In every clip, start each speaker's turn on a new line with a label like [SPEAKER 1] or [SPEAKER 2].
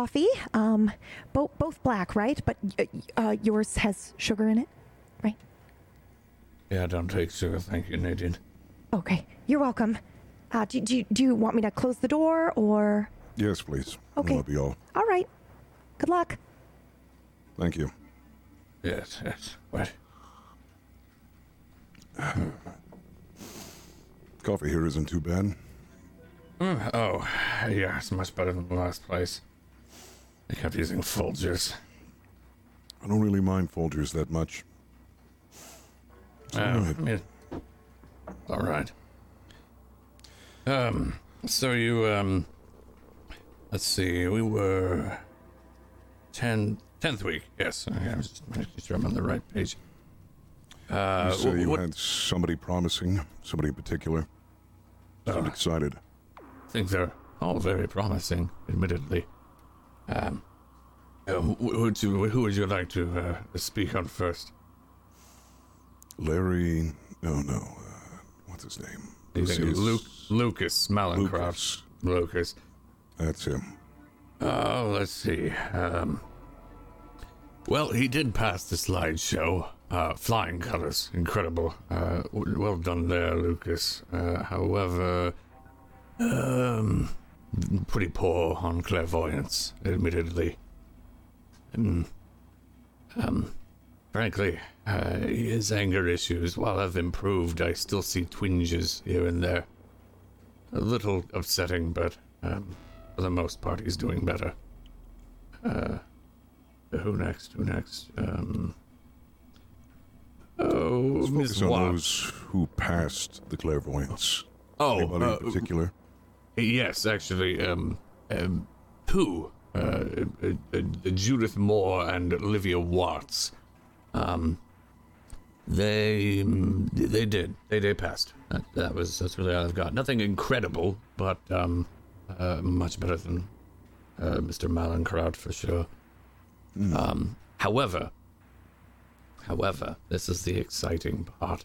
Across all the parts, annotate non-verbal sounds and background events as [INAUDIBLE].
[SPEAKER 1] have your coffee. Um, both both black, right? But uh, uh, yours has sugar in it, right?
[SPEAKER 2] Yeah, don't take sugar, thank you, Nadine.
[SPEAKER 1] Okay, you're welcome. Uh, do, do, do you want me to close the door or?
[SPEAKER 3] Yes, please.
[SPEAKER 1] Okay.
[SPEAKER 3] That'll be all.
[SPEAKER 1] All right. Good luck.
[SPEAKER 3] Thank you.
[SPEAKER 2] Yes, yes. What?
[SPEAKER 3] Coffee here isn't too bad.
[SPEAKER 2] Mm, oh, yeah, it's much better than the last place. They kept using Folgers.
[SPEAKER 3] I don't really mind Folgers that much. So,
[SPEAKER 2] Oh, yeah. All right. Um, so you, um, let's see, we were 10, 10th week, yes. Okay, I was just making sure I'm on the right page. Uh,
[SPEAKER 3] you
[SPEAKER 2] wh-
[SPEAKER 3] you
[SPEAKER 2] what,
[SPEAKER 3] had somebody promising, somebody in particular. I'm
[SPEAKER 2] Uh,
[SPEAKER 3] excited.
[SPEAKER 2] things are all very promising, admittedly. Um, uh, who, who would you, who would you like to uh, speak on first?
[SPEAKER 3] Larry, no, no, uh, what's his name?
[SPEAKER 2] You think
[SPEAKER 3] Lucius
[SPEAKER 2] Luke, Lucas Malencroft.
[SPEAKER 3] Lucas.
[SPEAKER 2] Lucas.
[SPEAKER 3] That's him.
[SPEAKER 2] Oh, let's see. Um, well, he did pass the slideshow. Uh, flying colors, incredible. Uh, well done there, Lucas. Uh, however, um, pretty poor on clairvoyance, admittedly. Mm. Um, frankly, uh, his anger issues, while I've improved, I still see twinges here and there. A little upsetting, but um, for the most part, he's doing better. Uh, who next? Who next? Um, oh,
[SPEAKER 3] Let's
[SPEAKER 2] Miss
[SPEAKER 3] focus on
[SPEAKER 2] Watts.
[SPEAKER 3] those who passed the clairvoyance.
[SPEAKER 2] Oh,
[SPEAKER 3] Anybody
[SPEAKER 2] uh,
[SPEAKER 3] in particular?
[SPEAKER 2] Yes, actually, um, um, two, uh, uh, uh, Judith Moore and Olivia Watts, um, they, mm, they did, they, they passed. That, that was, that's really all I've got. Nothing incredible, but, um, uh, much better than, uh, Mr. Malencroft for sure. Um, however, however, this is the exciting part.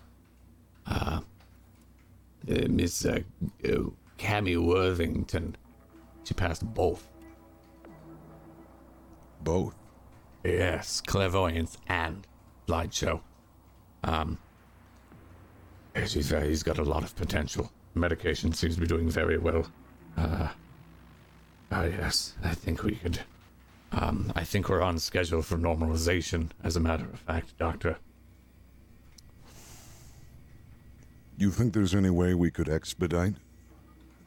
[SPEAKER 2] Uh, uh, Miss Cammy Worthington. She passed both.
[SPEAKER 3] Both.
[SPEAKER 2] Yes, clairvoyance and slideshow. Um, she's uh, he's got a lot of potential. Medication seems to be doing very well. Uh, ah, yes, I think we could. Um, I think we're on schedule for normalization. As a matter of fact, Doctor.
[SPEAKER 3] You think there's any way we could expedite?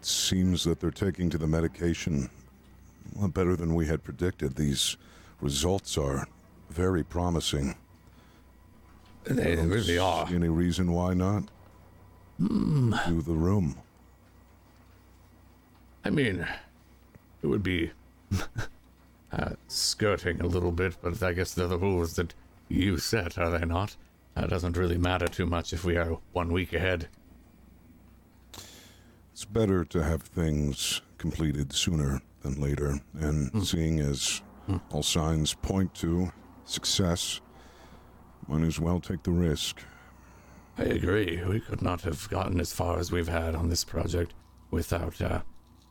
[SPEAKER 3] It seems that they're taking to the medication better than we had predicted. These results are very promising.
[SPEAKER 2] They really are.
[SPEAKER 3] Any reason why not? Do the room.
[SPEAKER 2] I mean, it would be [LAUGHS] uh, skirting a little bit, but I guess they're the rules that you set, are they not? That doesn't really matter too much if we are one week ahead.
[SPEAKER 3] It's better to have things completed sooner than later, and seeing as all signs point to success, might as well take the risk.
[SPEAKER 2] I agree. We could not have gotten as far as we've had on this project without uh,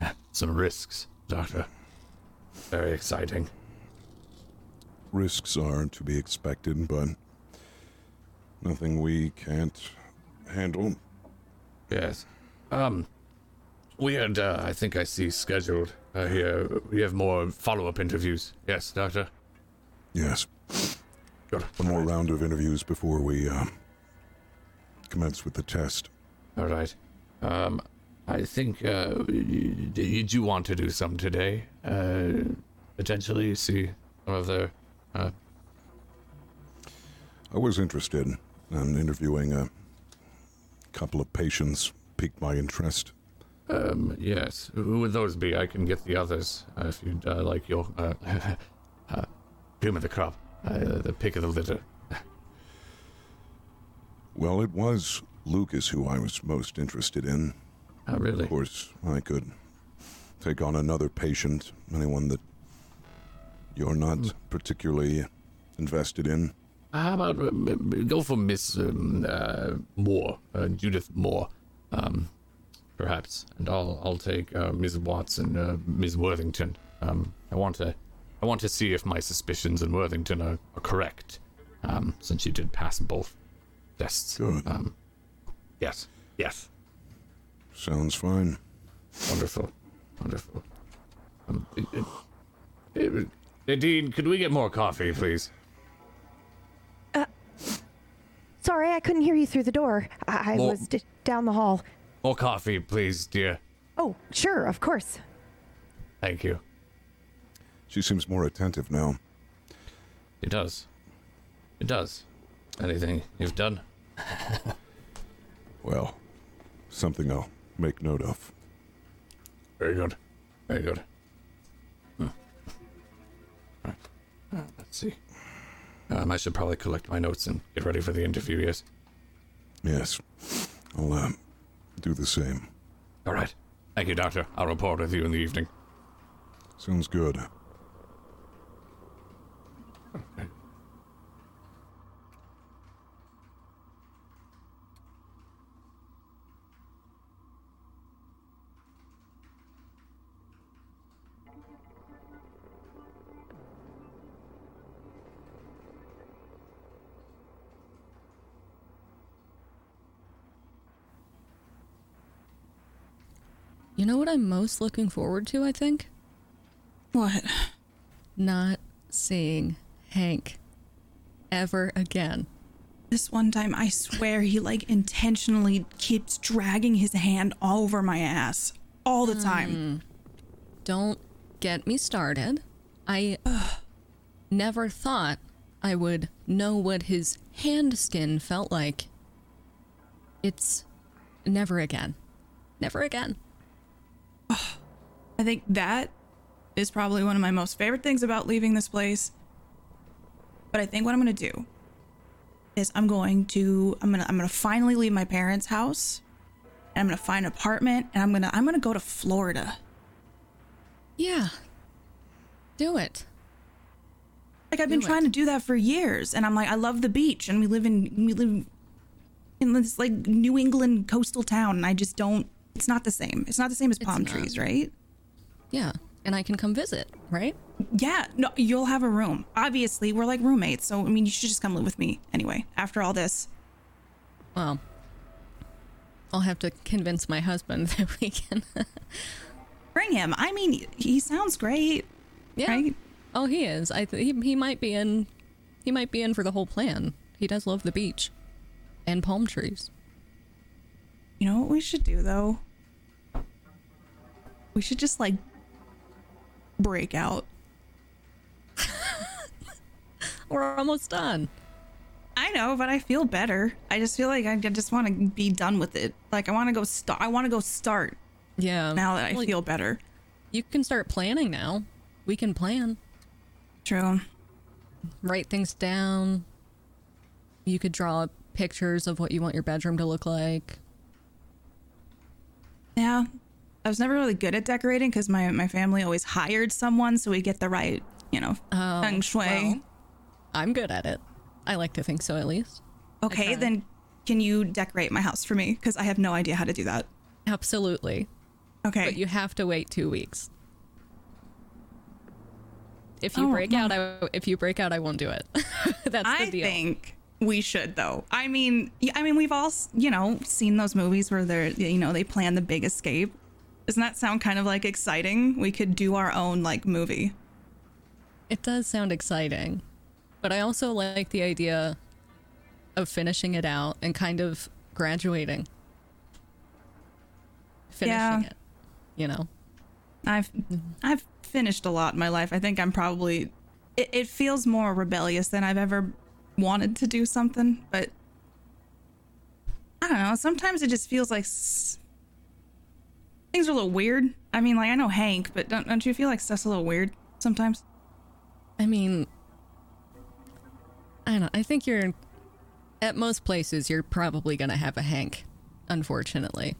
[SPEAKER 2] [LAUGHS] some risks, Doctor. Very exciting.
[SPEAKER 3] Risks are to be expected, but nothing we can't handle.
[SPEAKER 2] Yes. Um, we had, uh, I think I see scheduled uh, here. We have more follow-up interviews. Yes, Doctor.
[SPEAKER 3] Yes,
[SPEAKER 2] Good.
[SPEAKER 3] one more round of interviews before we uh, commence with the test.
[SPEAKER 2] All right. Um, I think uh, did you want to do some today? Uh, potentially see some of their. Uh,
[SPEAKER 3] I was interested in interviewing a couple of patients, piqued my interest.
[SPEAKER 2] Um, yes. Who would those be? I can get the others uh, if you'd uh, like your uh, [LAUGHS] uh, cream of the crop, uh, the pick of the litter.
[SPEAKER 3] Well, it was Lucas who I was most interested in.
[SPEAKER 2] Oh, really?
[SPEAKER 3] Of course, I could take on another patient, anyone that you're not particularly invested in.
[SPEAKER 2] How about uh, go for Miss um, uh, Moore, uh, Judith Moore, um, perhaps, and I'll I'll take uh, Ms. Watts and uh, Ms. Worthington. Um, I want to, I want to see if my suspicions in Worthington are, are correct. Um, since you did pass both tests.
[SPEAKER 3] Good.
[SPEAKER 2] Um, yes, yes,
[SPEAKER 3] Sounds fine.
[SPEAKER 2] wonderful, wonderful. Um, it, it, it- Nadine, could we get more coffee, please?
[SPEAKER 1] Sorry, I couldn't hear you through the door. I, I
[SPEAKER 2] Well-
[SPEAKER 1] was d- down the hall.
[SPEAKER 2] More coffee, please, dear.
[SPEAKER 1] Oh, sure, of course.
[SPEAKER 2] Thank you.
[SPEAKER 3] She seems more attentive now.
[SPEAKER 2] It does. It does. Anything you've done? [LAUGHS]
[SPEAKER 3] Well, something I'll make note of.
[SPEAKER 2] Very good. Very good. Hmm. Right. Uh, let's see. Um, I should probably collect my notes and get ready for the interview, yes?
[SPEAKER 3] Yes. I'll, uh, do the same.
[SPEAKER 2] All right. Thank you, Doctor. I'll report with you in the evening.
[SPEAKER 3] Sounds good.
[SPEAKER 4] What I'm most looking forward to, I think?
[SPEAKER 5] What?
[SPEAKER 4] Not seeing Hank ever again.
[SPEAKER 5] This one time, I swear he like intentionally keeps dragging his hand all over my ass all the time. Hmm.
[SPEAKER 4] Don't get me started. I [SIGHS] never thought I would know what his hand skin felt like. It's never again. Never again.
[SPEAKER 5] I think that is probably one of my most favorite things about leaving this place. But I think what I'm gonna do is I'm going to I'm gonna I'm gonna finally leave my parents' house and I'm gonna find an apartment and I'm gonna I'm gonna go to Florida.
[SPEAKER 4] Yeah. Do it.
[SPEAKER 5] Like I've been
[SPEAKER 4] Do it.
[SPEAKER 5] trying to do that for years, and I'm like, I love the beach, and we live in we live in this like New England coastal town, and I just don't. It's not the same. It's not the same as palm trees, right?
[SPEAKER 4] Yeah. And I can come visit, right?
[SPEAKER 5] Yeah. No, you'll have a room. Obviously, we're like roommates, so I mean, you should just come live with me anyway. After all this,
[SPEAKER 4] Well, I'll have to convince my husband [LAUGHS] that we can.
[SPEAKER 5] bring him. I mean, he sounds great,
[SPEAKER 4] yeah.
[SPEAKER 5] right?
[SPEAKER 4] Oh, he is. I th- he, he might be in. He might be in for the whole plan. He does love the beach and palm trees.
[SPEAKER 5] You know what we should do though? We should just like break out. [LAUGHS]
[SPEAKER 4] We're almost done.
[SPEAKER 5] I know, but I feel better. I just feel like I just want to be done with it. Like I want to go start. I want to go start
[SPEAKER 4] Yeah.
[SPEAKER 5] now that I
[SPEAKER 4] Well,
[SPEAKER 5] feel better.
[SPEAKER 4] You can start planning now. We can plan.
[SPEAKER 5] True.
[SPEAKER 4] Write things down. You could draw pictures of what you want your bedroom to look like.
[SPEAKER 5] Yeah. I was never really good at decorating because my, my family always hired someone so we get the right, you know,
[SPEAKER 4] Oh,
[SPEAKER 5] feng shui.
[SPEAKER 4] well, I'm good at it. I like to think so, at least.
[SPEAKER 5] okay, then can you decorate my house for me? Because I have no idea how to do that.
[SPEAKER 4] Absolutely.
[SPEAKER 5] Okay.
[SPEAKER 4] But you have to wait two weeks. If you
[SPEAKER 5] Oh,
[SPEAKER 4] break out, I, if you break out, I won't do it. [LAUGHS] That's the
[SPEAKER 5] I
[SPEAKER 4] deal.
[SPEAKER 5] think we should though. I mean, I mean, we've all you know seen those movies where they're you know they plan the big escape. Doesn't that sound kind of like exciting? We could do our own like movie.
[SPEAKER 4] It does sound exciting, but I also like the idea of finishing it out and kind of graduating. Finishing
[SPEAKER 5] Yeah.
[SPEAKER 4] it, you know.
[SPEAKER 5] I've mm-hmm. I've finished a lot in my life. I think I'm probably it, it feels more rebellious than I've ever wanted to do something, but I don't know. Sometimes it just feels like s- things are a little weird. I mean, like I know Hank, but don't don't you feel like stuff's a little weird sometimes?
[SPEAKER 4] I mean, I don't know. I think you're at most places. You're probably gonna have a Hank, unfortunately,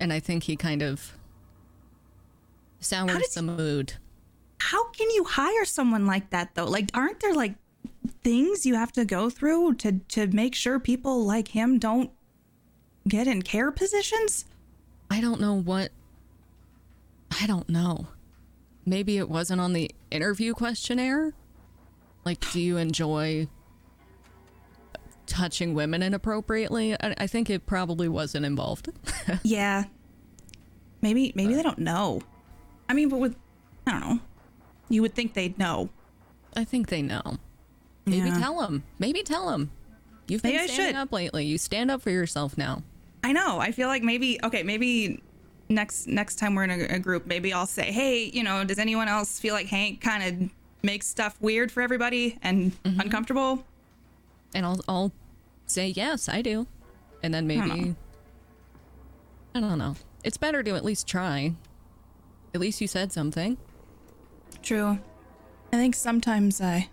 [SPEAKER 4] and I think he kind of sours the mood.
[SPEAKER 5] How can you hire someone like that though? Like aren't there like things you have to go through to to make sure people like him don't get in care positions?
[SPEAKER 4] I don't know what. I don't know. maybe it wasn't on the interview questionnaire. Like, do you enjoy touching women inappropriately? I, I think it probably wasn't involved. [LAUGHS]
[SPEAKER 5] Yeah. Maybe maybe they don't know. I mean, but with I don't know. You would think they'd know.
[SPEAKER 4] I think they know. Maybe
[SPEAKER 5] Yeah.
[SPEAKER 4] tell them. Maybe tell them. You've been
[SPEAKER 5] Maybe
[SPEAKER 4] standing up lately. You stand up for yourself now.
[SPEAKER 5] I know. I feel like maybe okay, maybe next next time we're in a, a group, maybe I'll say, "Hey, you know, does anyone else feel like Hank kind of makes stuff weird for everybody and
[SPEAKER 4] Mm-hmm.
[SPEAKER 5] uncomfortable?"
[SPEAKER 4] And I'll, I'll say, yes, I do. And then maybe.
[SPEAKER 5] know.
[SPEAKER 4] I don't know. It's better to at least try. At least you said something.
[SPEAKER 5] True. I think sometimes I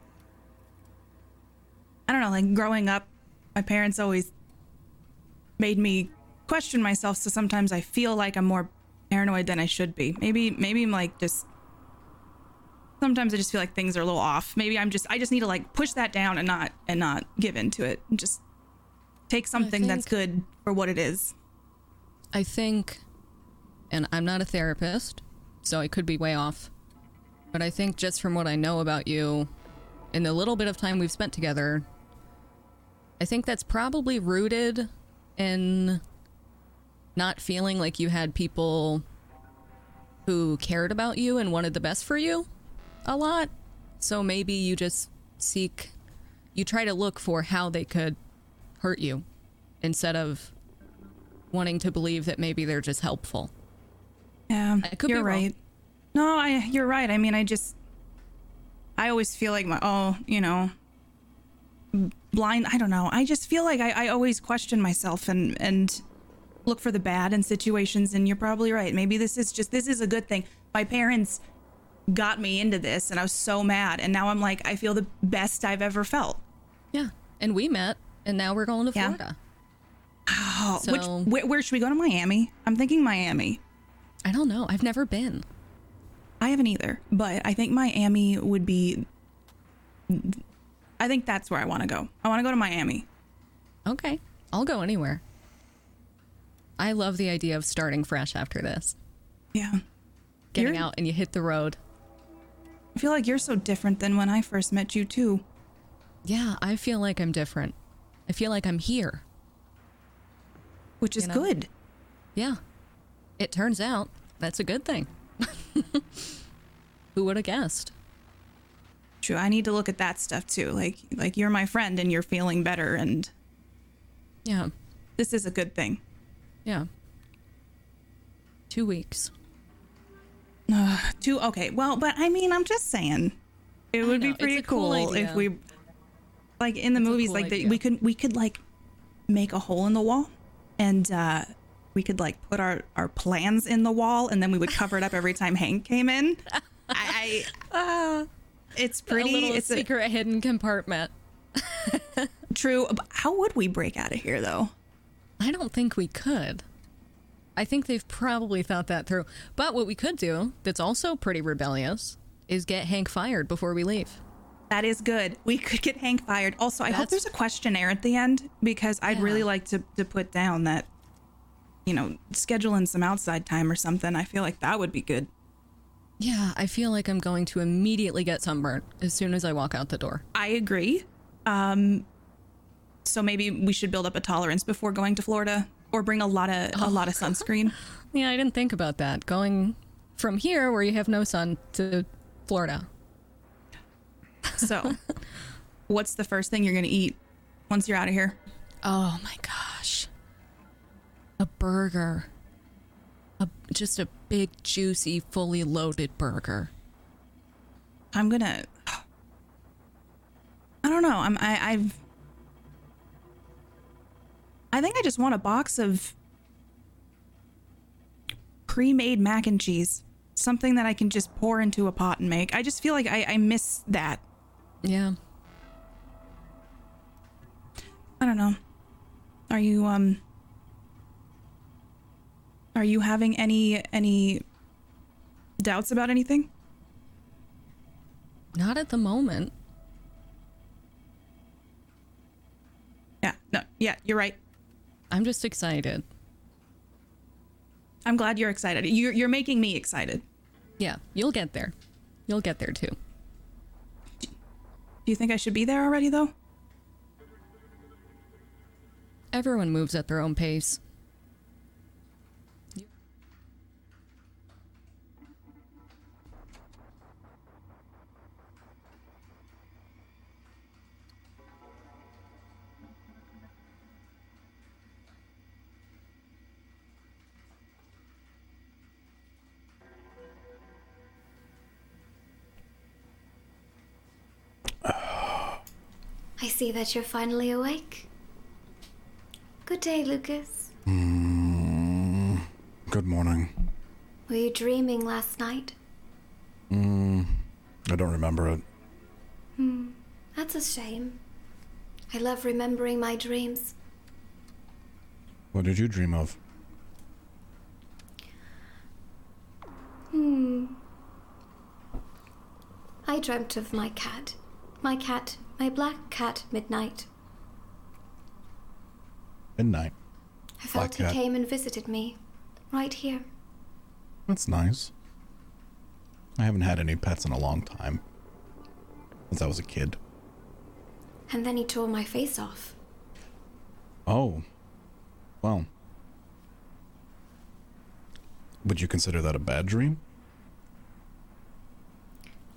[SPEAKER 5] I don't know, like growing up, my parents always made me question myself, so sometimes I feel like I'm more paranoid than I should be. Maybe maybe I'm like just sometimes I just feel like things are a little off. Maybe I'm just I just need to like push that down and not and not give into it. And just take something that's good for what it is.
[SPEAKER 4] I think, and I'm not a therapist, so I could be way off, but I think just from what I know about you, in the little bit of time we've spent together, I think that's probably rooted in not feeling like you had people who cared about you and wanted the best for you a lot. So maybe you just seek, you try to look for how they could hurt you instead of wanting to believe that maybe they're just helpful.
[SPEAKER 5] Yeah,
[SPEAKER 4] I could
[SPEAKER 5] you're right. No, I you're right. I mean, I just I always feel like my oh, you know, blind. I don't know. I just feel like I, I always question myself and and look for the bad in situations. And you're probably right. Maybe this is just this is a good thing. My parents got me into this, and I was so mad. And now I'm like, I feel the best I've ever felt.
[SPEAKER 4] Yeah. And we met, and now we're going to
[SPEAKER 5] Yeah.
[SPEAKER 4] Florida.
[SPEAKER 5] Oh,
[SPEAKER 4] So-
[SPEAKER 5] which where, where should we go to Miami? I'm thinking Miami.
[SPEAKER 4] I don't know. I've never been.
[SPEAKER 5] I haven't either, but I think Miami would be. I think that's where I want to go. I want to go to Miami.
[SPEAKER 4] Okay. I'll go anywhere. I love the idea of starting fresh after this.
[SPEAKER 5] Yeah.
[SPEAKER 4] Getting
[SPEAKER 5] You're-
[SPEAKER 4] out and you hit the road.
[SPEAKER 5] I feel like you're so different than when I first met you, too.
[SPEAKER 4] Yeah, I feel like I'm different. I feel like I'm here.
[SPEAKER 5] Which is
[SPEAKER 4] You know?
[SPEAKER 5] good.
[SPEAKER 4] Yeah. It turns out that's a good thing. [LAUGHS] Who would have guessed?
[SPEAKER 5] True. I need to look at that stuff too. Like, like you're my friend and you're feeling better, and
[SPEAKER 4] Yeah.
[SPEAKER 5] this is a good thing.
[SPEAKER 4] Yeah. Two weeks. [SIGHS]
[SPEAKER 5] Two. okay. Well, but I mean, I'm just saying, it would
[SPEAKER 4] know,
[SPEAKER 5] be pretty
[SPEAKER 4] cool
[SPEAKER 5] cool, if we, like in the
[SPEAKER 4] It's
[SPEAKER 5] movies,
[SPEAKER 4] cool
[SPEAKER 5] like the, we could we could like make a hole in the wall, and uh we could like put our our plans in the wall, and then we would cover it up every time Hank came in. I, I [LAUGHS] it's pretty.
[SPEAKER 4] a little
[SPEAKER 5] it's a,
[SPEAKER 4] secret hidden compartment. [LAUGHS]
[SPEAKER 5] true. How would we break out of here though?
[SPEAKER 4] I don't think we could. I think they've probably thought that through. But what we could do, that's also pretty rebellious, is get Hank fired before we leave.
[SPEAKER 5] That is good. We could get Hank fired. Also, I hope there's a questionnaire at the end because I'd
[SPEAKER 4] Yeah.
[SPEAKER 5] really like to, to put down that, you know, schedule in some outside time or something. I feel like that would be good.
[SPEAKER 4] Yeah, I feel like I'm going to immediately get sunburnt as soon as I walk out the door.
[SPEAKER 5] I agree. Um, so maybe we should build up a tolerance before going to Florida, or bring a lot of a oh, lot of sunscreen. [LAUGHS]
[SPEAKER 4] Yeah, I didn't think about that. Going from here, where you have no sun, to Florida.
[SPEAKER 5] So, [LAUGHS] what's the first thing you're gonna eat once you're out of here?
[SPEAKER 4] Oh my gosh. A burger. A, just a big, juicy, fully loaded burger.
[SPEAKER 5] I'm gonna. I don't know. I'm. I, I've. I think I just want a box of pre-made mac and cheese, something that I can just pour into a pot and make. I just feel like I, I miss that.
[SPEAKER 4] Yeah.
[SPEAKER 5] I don't know. Are you um? Are you having any any doubts about anything?
[SPEAKER 4] Not at the moment.
[SPEAKER 5] Yeah. No. Yeah. You're right.
[SPEAKER 4] I'm just excited.
[SPEAKER 5] I'm glad you're excited. You're you're making me excited.
[SPEAKER 4] Yeah, you'll get there. You'll get there too.
[SPEAKER 5] Do you think I should be there already, though?
[SPEAKER 4] Everyone moves at their own pace.
[SPEAKER 6] See that you're finally awake. Good day, Lucas.
[SPEAKER 7] Mm, good morning.
[SPEAKER 6] Were you dreaming last night?
[SPEAKER 7] Mm, I don't remember it.
[SPEAKER 6] Hmm, that's a shame. I love remembering my dreams.
[SPEAKER 7] What did you dream of? Hmm.
[SPEAKER 6] I dreamt of my cat. My cat, my black cat, Midnight.
[SPEAKER 7] Midnight.
[SPEAKER 6] I
[SPEAKER 7] Black
[SPEAKER 6] felt he
[SPEAKER 7] cat.
[SPEAKER 6] came and visited me. Right here.
[SPEAKER 7] That's nice. I haven't had any pets in a long time. Since I was a kid.
[SPEAKER 6] And then he tore my face off.
[SPEAKER 7] Oh. Well. Would you consider that a bad dream?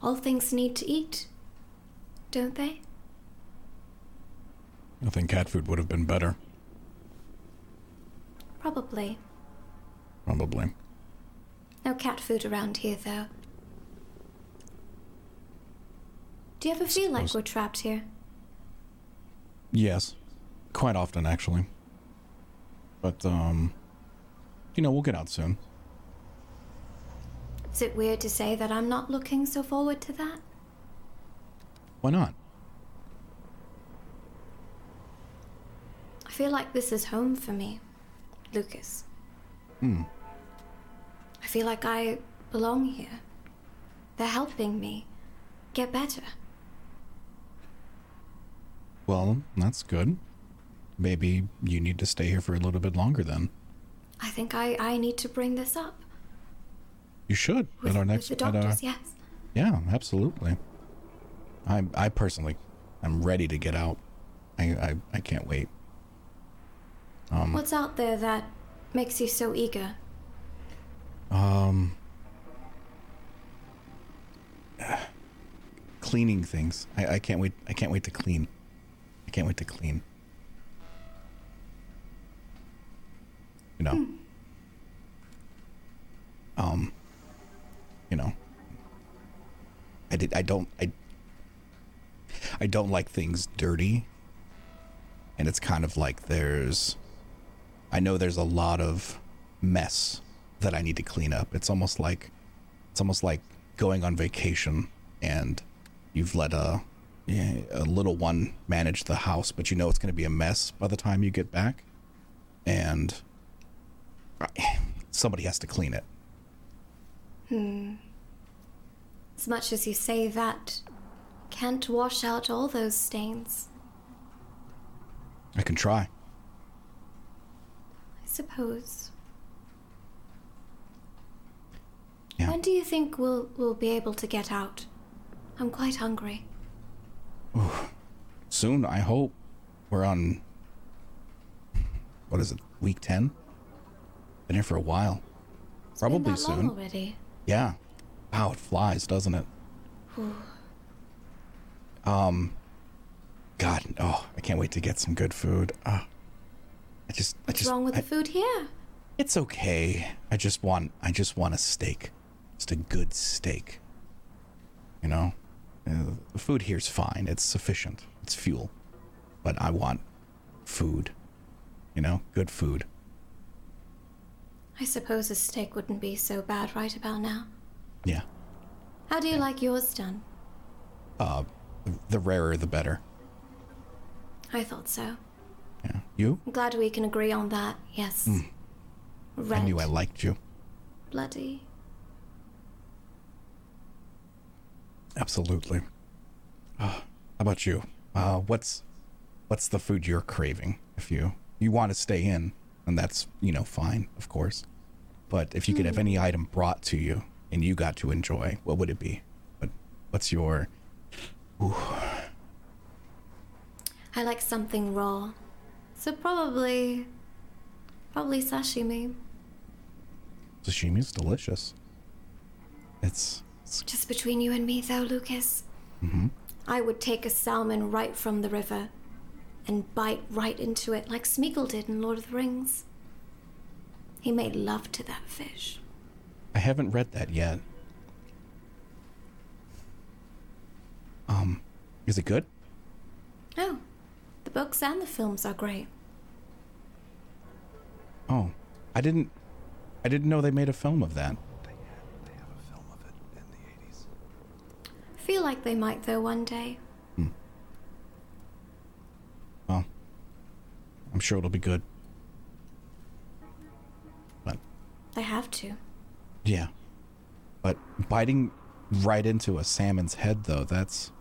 [SPEAKER 6] All things need to eat. Don't they?
[SPEAKER 7] I think cat food would have been better.
[SPEAKER 6] Probably.
[SPEAKER 7] Probably.
[SPEAKER 6] No cat food around here, though. Do you ever feel like we're trapped here?
[SPEAKER 7] Yes. Quite often, actually. But, um. You know, we'll get out soon.
[SPEAKER 6] Is it weird to say that I'm not looking so forward to that?
[SPEAKER 7] Why not?
[SPEAKER 6] I feel like this is home for me, Lucas.
[SPEAKER 7] Hmm.
[SPEAKER 6] I feel like I belong here. They're helping me get better.
[SPEAKER 7] Well, that's good. Maybe you need to stay here for a little bit longer then.
[SPEAKER 6] I think I, I need to bring this up
[SPEAKER 7] You should.
[SPEAKER 6] with,
[SPEAKER 7] at our
[SPEAKER 6] with
[SPEAKER 7] next
[SPEAKER 6] the
[SPEAKER 7] at our-
[SPEAKER 6] doctors, yes.
[SPEAKER 7] Yeah, absolutely. I I personally I'm ready to get out. I I, I can't wait. Um
[SPEAKER 6] What's out there that makes you so eager?
[SPEAKER 7] um [SIGHS] cleaning things. I, I can't wait I can't wait to clean. I can't wait to clean. You know. Um you know. I did I don't I I don't like things dirty. And it's kind of like there's I know there's a lot of mess that I need to clean up. It's almost like it's almost like going on vacation and you've let a a little one manage the house, but you know it's going to be a mess by the time you get back, and somebody has to clean it. Hmm.
[SPEAKER 6] As much as you say that, can't wash out all those stains.
[SPEAKER 7] I can try.
[SPEAKER 6] Suppose.
[SPEAKER 7] Yeah.
[SPEAKER 6] When do you think we'll we'll be able to get out? I'm quite hungry.
[SPEAKER 7] Soon, I hope. We're on. What is it? Week ten. Been here for a while.
[SPEAKER 6] It's
[SPEAKER 7] Probably soon.
[SPEAKER 6] already.
[SPEAKER 7] Yeah. Wow, it flies, doesn't it? um God, oh, I can't wait to get some good food. Uh, I just I
[SPEAKER 6] What's
[SPEAKER 7] just
[SPEAKER 6] wrong with
[SPEAKER 7] I-
[SPEAKER 6] the food here?
[SPEAKER 7] It's okay. I just want I just want a steak. Just a good steak. You know? Uh, the food here's fine. It's sufficient. It's fuel. But I want food. You know? Good food.
[SPEAKER 6] I suppose a steak wouldn't be so bad right about now.
[SPEAKER 7] Yeah.
[SPEAKER 6] How do you like yours done?
[SPEAKER 7] Uh the rarer the better.
[SPEAKER 6] I thought so.
[SPEAKER 7] Yeah. You?
[SPEAKER 6] I'm glad we can agree on that. Yes. Red,
[SPEAKER 7] Hmm. I knew I liked you.
[SPEAKER 6] bloody.
[SPEAKER 7] Absolutely. Uh, how about you? Uh, what's what's the food you're craving? If you you want to stay in, and that's you know fine, of course. But if you could have any item brought to you and you got to enjoy, what would it be? What what's your
[SPEAKER 6] I like something raw. So probably. Probably sashimi.
[SPEAKER 7] sashimi is delicious. It's, it's
[SPEAKER 6] Just between you and me, though, Lucas. I would take a salmon right from the river and bite right into it like Smeagol did in Lord of the Rings. He made love to that fish.
[SPEAKER 7] I haven't read that yet. Um, is it good?
[SPEAKER 6] Oh, the books and the films are great.
[SPEAKER 7] Oh, I didn't. I didn't know they made a film of that.
[SPEAKER 6] Feel like they might, though, one day. Hmm.
[SPEAKER 7] Well, I'm sure it'll be good. But
[SPEAKER 6] They have to.
[SPEAKER 7] yeah, but biting right into a salmon's head, though, that's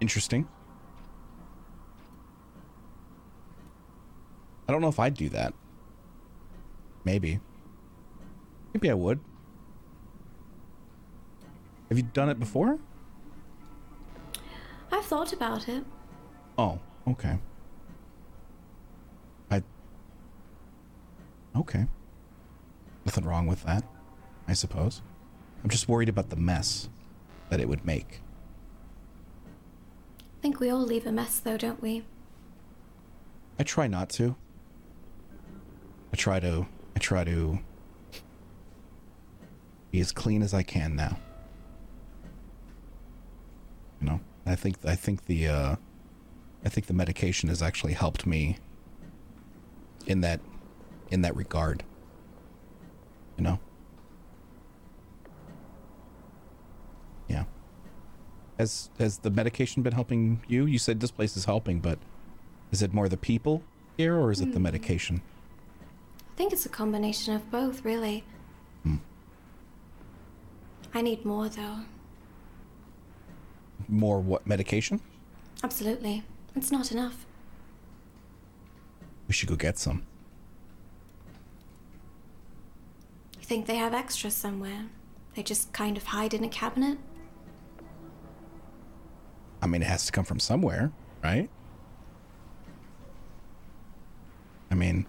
[SPEAKER 7] interesting. I don't know if I'd do that. Maybe. Maybe I would. Have you done it before?
[SPEAKER 6] I've thought about it.
[SPEAKER 7] Oh, okay. I. Okay. Nothing wrong with that, I suppose. I'm just worried about the mess that it would make.
[SPEAKER 6] I think we all leave a mess, though, don't we?
[SPEAKER 7] I try not to. I try to. I try to be as clean as I can now. You know, I think I think the uh, I think the medication has actually helped me in that in that regard. You know. Yeah. Has has the medication been helping you? You said this place is helping, but is it more the people here or is it the medication?
[SPEAKER 6] I think it's a combination of both, really. Hmm. I need more, though.
[SPEAKER 7] More what medication?
[SPEAKER 6] Absolutely. It's not enough.
[SPEAKER 7] We should go get some.
[SPEAKER 6] You think they have extras somewhere? They just kind of hide in a cabinet?
[SPEAKER 7] I mean, it has to come from somewhere, right? I mean,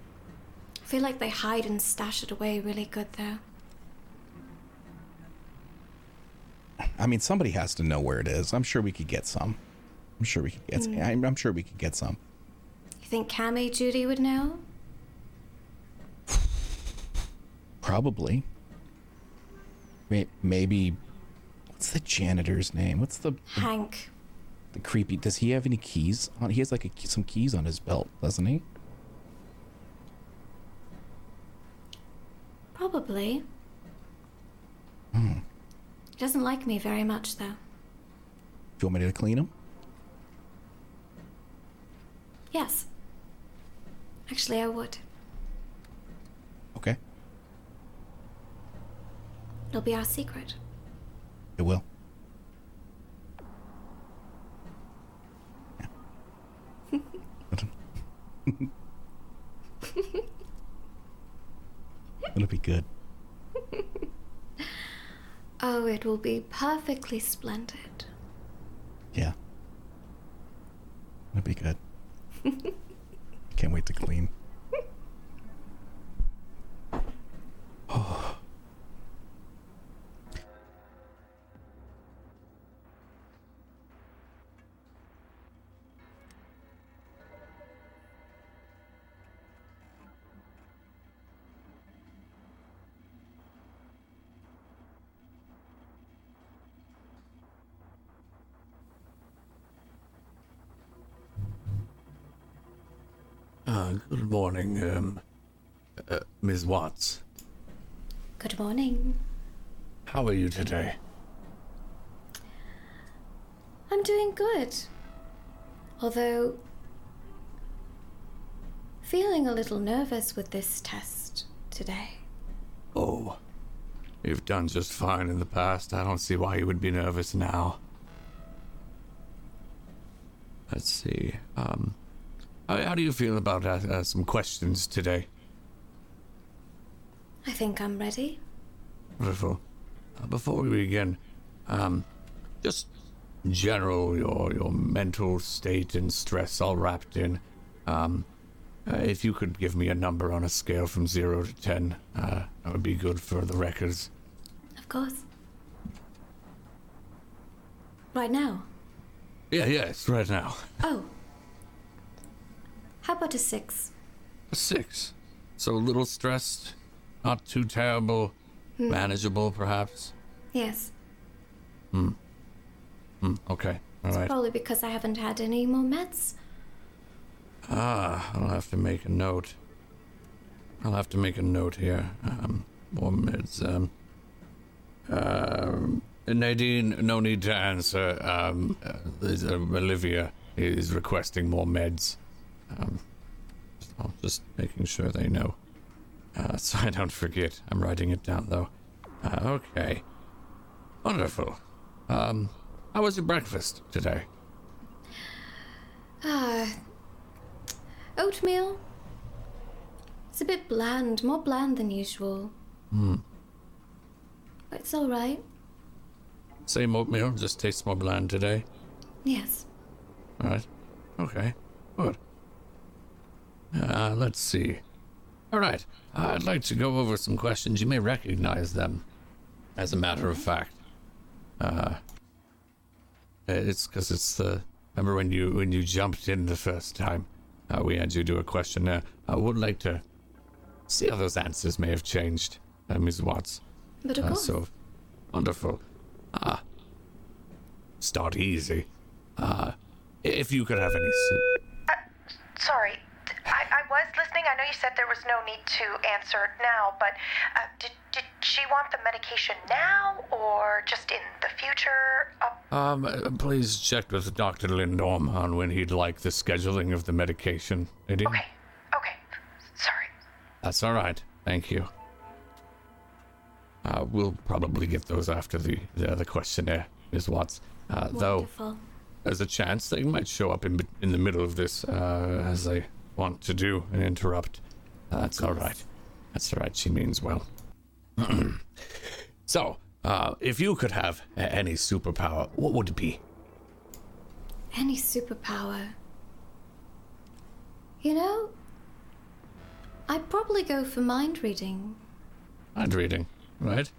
[SPEAKER 6] I feel like they hide and stash it away really good, though.
[SPEAKER 7] I mean, somebody has to know where it is. I'm sure we could get some. I'm sure we could get. Some. Hmm. I'm, I'm sure we could get some.
[SPEAKER 6] You think Cammy Judy would know? [SIGHS]
[SPEAKER 7] Probably. Maybe. What's the janitor's name? What's the
[SPEAKER 6] Hank.
[SPEAKER 7] the creepy? Does he have any keys on? He has like a, some keys on his belt, doesn't he?
[SPEAKER 6] Probably.
[SPEAKER 7] Hmm.
[SPEAKER 6] He doesn't like me very much, though.
[SPEAKER 7] Do you want me to clean him?
[SPEAKER 6] Yes. Actually, I would.
[SPEAKER 7] Okay,
[SPEAKER 6] It'll be our secret.
[SPEAKER 7] it will. Yeah. [LAUGHS] [LAUGHS] It'll be good. [LAUGHS]
[SPEAKER 6] Oh, it will be perfectly splendid.
[SPEAKER 7] Yeah. It'll be good. [LAUGHS] Can't wait to clean. [LAUGHS]
[SPEAKER 2] Uh, good morning, um, uh, Ms. Watts.
[SPEAKER 6] Good morning.
[SPEAKER 2] How are you today?
[SPEAKER 6] I'm doing good. Although, feeling a little nervous with this test today.
[SPEAKER 2] Oh, you've done just fine in the past. I don't see why you would be nervous now. Let's see. Um, how, how do you feel about uh, uh, some questions today?
[SPEAKER 6] I think I'm ready.
[SPEAKER 2] wonderful. Uh, before we begin, um, just general your your mental state and stress all wrapped in. Um, uh, if you could give me a number on a scale from zero to ten, uh, that would be good for the records.
[SPEAKER 6] Of course. Right now.
[SPEAKER 2] Yeah, yes, right now.
[SPEAKER 6] Oh. How about a six?
[SPEAKER 2] A six. So a little stressed, not too terrible, manageable perhaps.
[SPEAKER 6] Yes.
[SPEAKER 2] Hmm, Hmm. okay, all right.
[SPEAKER 6] Probably because I haven't had any more meds.
[SPEAKER 2] Ah, I'll have to make a note. I'll have to make a note here. Um, more meds. Um, um, Nadine, no need to answer. Um, uh, uh, Olivia is requesting more meds. Um, so just making sure they know. Uh, [LAUGHS] so I don't forget. I'm writing it down though. Uh, okay. Wonderful. Um, how was your breakfast today?
[SPEAKER 6] Ah. Oatmeal. It's a bit bland, more bland than usual.
[SPEAKER 2] Hmm.
[SPEAKER 6] But it's alright.
[SPEAKER 2] Same oatmeal, just tastes more bland today.
[SPEAKER 6] Yes.
[SPEAKER 2] All right. Okay. Good. Uh, let's see. All right. I'd like to go over some questions. You may recognize them, as a matter of fact. Uh, it's because it's the. Remember when you when you jumped in the first time? Uh, we had you do a questionnaire. I would like to see how those answers may have changed, uh, Ms. Watts.
[SPEAKER 6] But of
[SPEAKER 2] Uh,
[SPEAKER 6] course.
[SPEAKER 2] so wonderful. Ah, start easy. Uh, if you could have any soup.
[SPEAKER 8] Sorry, I, I was listening. I know you said there was no need to answer it now, but uh, did, did she want the medication now or just in the future? Uh,
[SPEAKER 2] Um, please check with Dr. Lindorm on when he'd like the scheduling of the medication. Nadine?
[SPEAKER 8] okay, okay. Sorry.
[SPEAKER 2] That's all right. Thank you. Uh, we'll probably get those after the the, the questionnaire, Ms. Watts. Uh, though
[SPEAKER 6] Wonderful.
[SPEAKER 2] there's a chance they might show up in in the middle of this, uh, as they want to do, and interrupt. Uh, that's all right. That's all right. She means well. [CLEARS THROAT] so, uh, if you could have a- any superpower, what would it be?
[SPEAKER 6] Any superpower. You know, I'd probably go for mind reading.
[SPEAKER 2] Mind reading, right?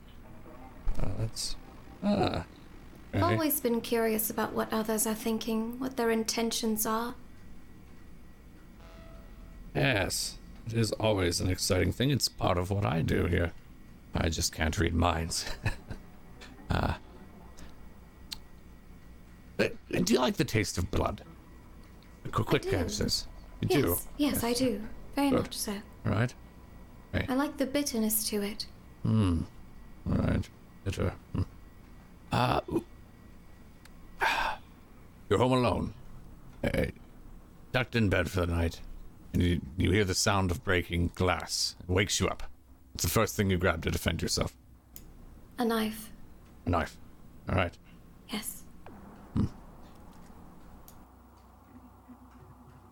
[SPEAKER 2] Uh, that's ah.
[SPEAKER 6] I've always been curious about what others are thinking, what their intentions are.
[SPEAKER 2] Yes, it is always an exciting thing. It's part of what I do here. I just can't read minds. [LAUGHS] uh, do you like the taste of blood? Quick, quick answers. You
[SPEAKER 6] yes,
[SPEAKER 2] do,
[SPEAKER 6] yes, I do. Very
[SPEAKER 2] Good.
[SPEAKER 6] much so.
[SPEAKER 2] right?
[SPEAKER 6] I like the bitterness to it.
[SPEAKER 2] Hmm. Right. Bitter. Hmm. Uh, you're home alone. Uh, tucked in bed for the night. And you, you hear the sound of breaking glass. It wakes you up. It's the first thing you grab to defend yourself.
[SPEAKER 6] A knife.
[SPEAKER 2] A knife. All right.
[SPEAKER 6] Yes.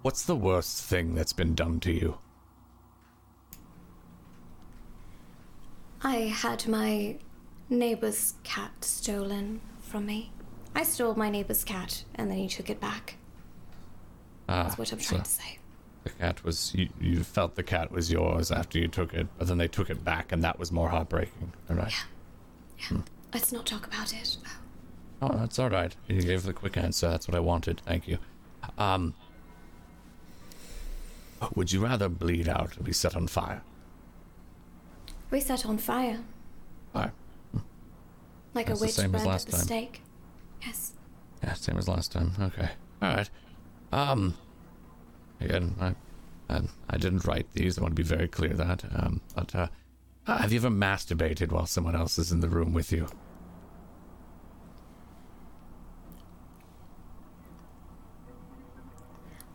[SPEAKER 2] What's the worst thing that's been done to you?
[SPEAKER 6] I had my neighbor's cat stolen from me. I stole my neighbor's cat and then he took it back.
[SPEAKER 2] Ah,
[SPEAKER 6] That's what I'm
[SPEAKER 2] so
[SPEAKER 6] trying to say.
[SPEAKER 2] The cat was you, you felt the cat was yours after you took it, but then they took it back, and that was more heartbreaking. All right.
[SPEAKER 6] Yeah. Yeah. Let's not talk about it.
[SPEAKER 2] Oh, that's all right. You gave the quick answer. That's what I wanted. Thank you. Um, would you rather bleed out or be set on fire?
[SPEAKER 6] We set on fire
[SPEAKER 2] Fire.
[SPEAKER 6] like
[SPEAKER 2] That's
[SPEAKER 6] a
[SPEAKER 2] the
[SPEAKER 6] witch
[SPEAKER 2] same as
[SPEAKER 6] burned
[SPEAKER 2] last
[SPEAKER 6] at the
[SPEAKER 2] time.
[SPEAKER 6] stake. Yes.
[SPEAKER 2] Yeah, same as last time. Okay. All right. Um, again, I, I, I didn't write these. I want to be very clear that. Um, but uh, have you ever masturbated while someone else is in the room with you?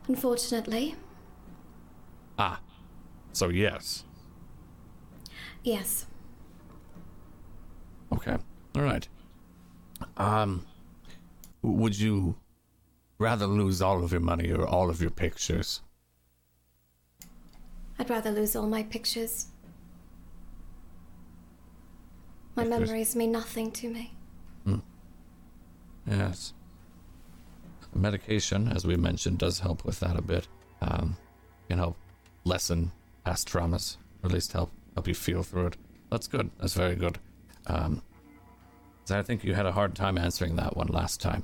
[SPEAKER 6] Unfortunately,
[SPEAKER 2] Ah, so yes.
[SPEAKER 6] yes.
[SPEAKER 2] Okay. All right. Um, would you rather lose all of your money or all of your pictures?
[SPEAKER 6] I'd rather lose all my pictures. My
[SPEAKER 2] If there's-
[SPEAKER 6] memories mean nothing to me.
[SPEAKER 2] Yes. Medication, as we mentioned, does help with that a bit. Um, can help lessen past traumas, or at least help help you feel through it. That's good. That's very good. Um, so I think you had a hard time answering that one last time.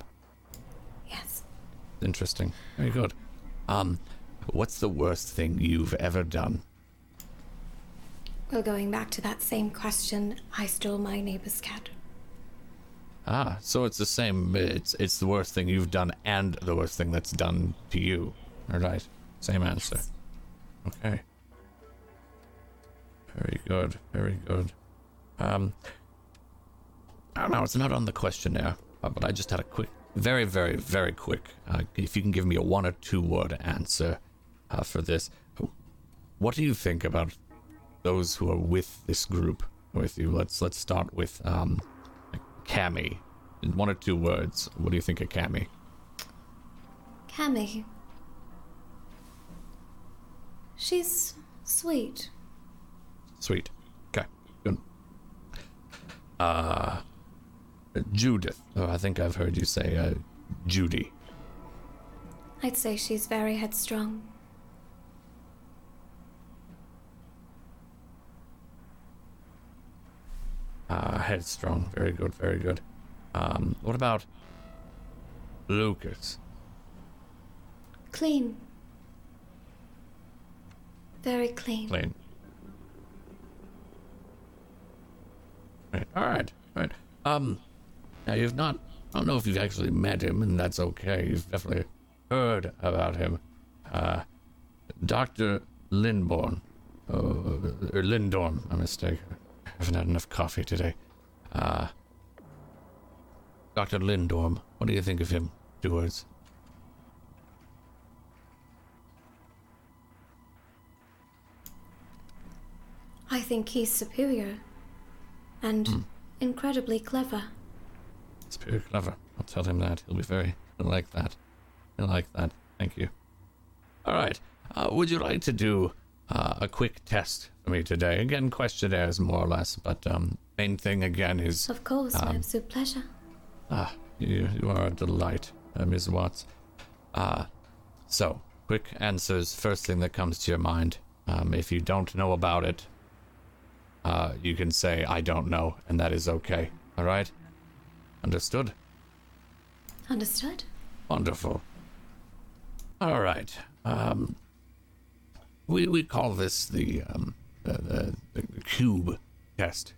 [SPEAKER 6] Yes.
[SPEAKER 2] Interesting. Very good. Um, what's the worst thing you've ever done?
[SPEAKER 6] Well, going back to that same question, I stole my neighbor's cat.
[SPEAKER 2] Ah, so it's the same. It's it's the worst thing you've done and the worst thing that's done to you. All right. Same answer. Okay. Very good. Very good. Um, I don't know. It's not on the questionnaire, but I just had a quick, very, very, very quick. Uh, if you can give me a one or two word answer uh, for this, what do you think about those who are with this group with you? Let's let's start with um, Cammy. In one or two words, what do you think of Cammy?
[SPEAKER 6] Cammy. She's sweet.
[SPEAKER 2] Sweet. Okay. Good. Uh, Judith. Oh, I think I've heard you say uh, Judy.
[SPEAKER 6] I'd say she's very headstrong.
[SPEAKER 2] Uh, headstrong. Very good. Very good. Um, what about Lucas?
[SPEAKER 6] Clean. Very clean.
[SPEAKER 2] Clean. All right. All right. Um, now you've not. I don't know if you've actually met him, and that's okay. You've definitely heard about him. Uh, Doctor Lindborn, oh, or Lindorm. My mistake. I haven't had enough coffee today. Uh, Doctor Lindorm. What do you think of him? Two words.
[SPEAKER 6] I think he's superior. And incredibly clever.
[SPEAKER 2] It's very clever. I'll tell him that. He'll be very he'll like that. He'll like that. Thank you. All right. Uh, would you like to do uh, a quick test for me today? Again, questionnaires more or less, but um, main thing again is
[SPEAKER 6] Of course, my
[SPEAKER 2] Um,
[SPEAKER 6] absolute pleasure.
[SPEAKER 2] ah, you, you are a delight, uh, Ms. Watts. Uh, so quick answers. First thing that comes to your mind. Um, if you don't know about it, uh, you can say I don't know, and that is okay. All right. Understood.
[SPEAKER 6] Understood?
[SPEAKER 2] Wonderful. All right. Um, we we call this the um the the, the cube test.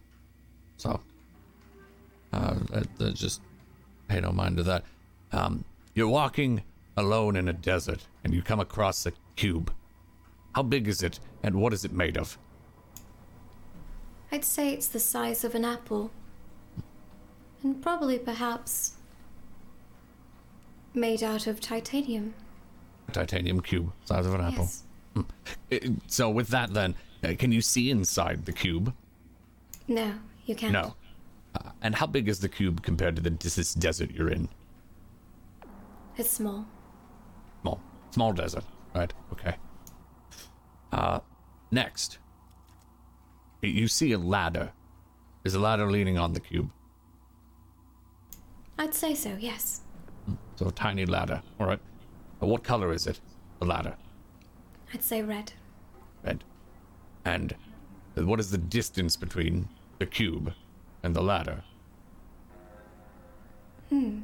[SPEAKER 2] So, uh, let, let's just pay no mind to that. Um, you're walking alone in a desert, and you come across a cube. How big is it, and what is it made of?
[SPEAKER 6] I'd say it's the size of an apple. And probably perhaps made out of titanium.
[SPEAKER 2] Titanium cube, size of an apple.
[SPEAKER 6] Yes.
[SPEAKER 2] Uh, So, with that, then, uh, can you see inside the cube?
[SPEAKER 6] No, you can't.
[SPEAKER 2] No. Uh, and how big is the cube compared to the this desert you're in?
[SPEAKER 6] It's small.
[SPEAKER 2] Small, small desert, right? Okay. Uh, next, you see a ladder. Is a ladder leaning on the cube?
[SPEAKER 6] I'd say so, yes.
[SPEAKER 2] So a tiny ladder. All right. What color is it? The ladder.
[SPEAKER 6] I'd say red.
[SPEAKER 2] Red. And what is the distance between the cube and the ladder? Hmm.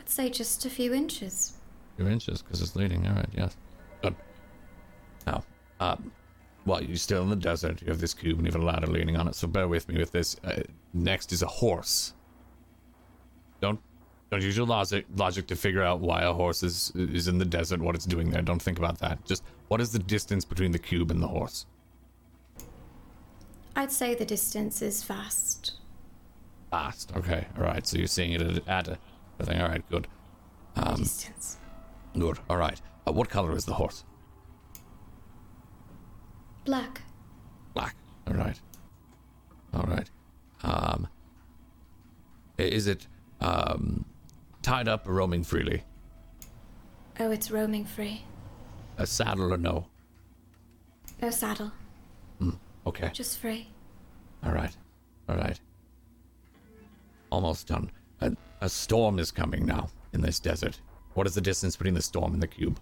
[SPEAKER 6] I'd say just a few inches.
[SPEAKER 2] A few inches, because it's leading. All right, yes. Good. Now, um, well, you're still in the desert. You have this cube and you have a ladder leaning on it, so bear with me with this. Uh, next is a horse. Don't don't use your logic logic to figure out why a horse is is in the desert, what it's doing there. Don't think about that. Just what is the distance between the cube and the horse?
[SPEAKER 6] I'd say the distance is vast.
[SPEAKER 2] Fast. Okay. All right. So you're seeing it at, at a, a thing. All right. Good.
[SPEAKER 6] The distance.
[SPEAKER 2] Good. All right. Uh, what color is the horse?
[SPEAKER 6] Black.
[SPEAKER 2] Black. All right. All right. Um, is it um, tied up or roaming freely?
[SPEAKER 6] Oh, it's roaming free.
[SPEAKER 2] A saddle or no?
[SPEAKER 6] No saddle.
[SPEAKER 2] Mm, Okay.
[SPEAKER 6] Just free.
[SPEAKER 2] All right. All right. Almost done. A, a storm is coming now in this desert. What is the distance between the storm and the cube?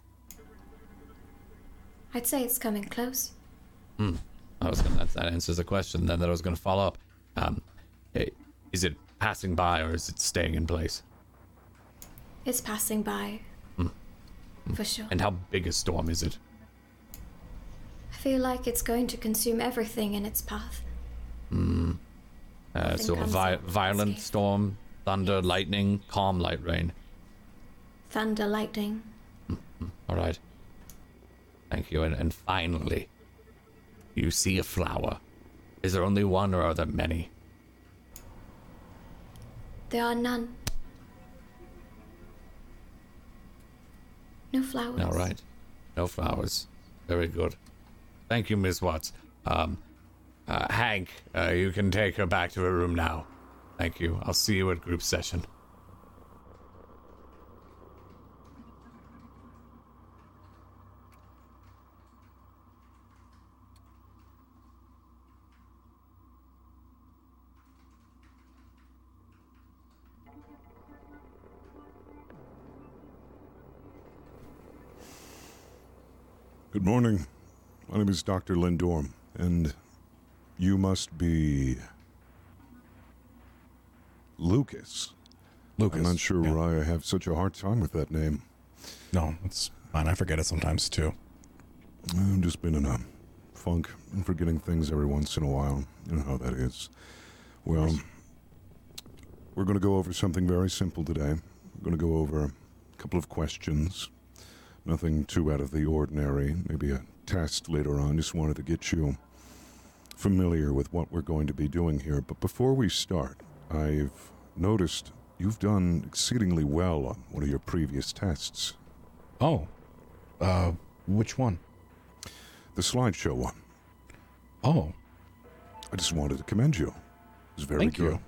[SPEAKER 6] I'd say it's coming close.
[SPEAKER 2] Hmm. I was gonna, that, that answers the question then that I was going to follow up. Um, eh, is it passing by or is it staying in place?
[SPEAKER 6] It's passing by. For sure.
[SPEAKER 2] And how big a storm is it?
[SPEAKER 6] I feel like it's going to consume everything in its path.
[SPEAKER 2] Hmm. Uh, so a vi- violent
[SPEAKER 6] unscathed.
[SPEAKER 2] storm, thunder, lightning, calm light rain.
[SPEAKER 6] Thunder, lightning.
[SPEAKER 2] All right. Thank you. And, and finally, you see a flower. Is there only one or are there many?
[SPEAKER 6] There are none. No flowers.
[SPEAKER 2] All right. No flowers. Very good. Thank you, Miss Watts. Um, uh, Hank, uh, you can take her back to her room now. Thank you. I'll see you at group session.
[SPEAKER 3] Good morning. My name is Dr. Lindorm, and you must be. Lucas.
[SPEAKER 7] Lucas.
[SPEAKER 3] I'm not sure
[SPEAKER 7] yeah.
[SPEAKER 3] why I have such a hard time with that name.
[SPEAKER 7] No, it's fine. I forget it sometimes too.
[SPEAKER 3] I've just been in a funk and forgetting things every once in a while. You know how that is. Well, we're going to go over something very simple today. We're going to go over a couple of questions. Nothing too out of the ordinary. Maybe a test later on. Just wanted to get you familiar with what we're going to be doing here. But before we start, I've noticed you've done exceedingly well on one of your previous tests.
[SPEAKER 7] Oh, uh, which one?
[SPEAKER 3] The slideshow one.
[SPEAKER 7] Oh,
[SPEAKER 3] I just wanted to commend you. It was very
[SPEAKER 7] Thank
[SPEAKER 3] good.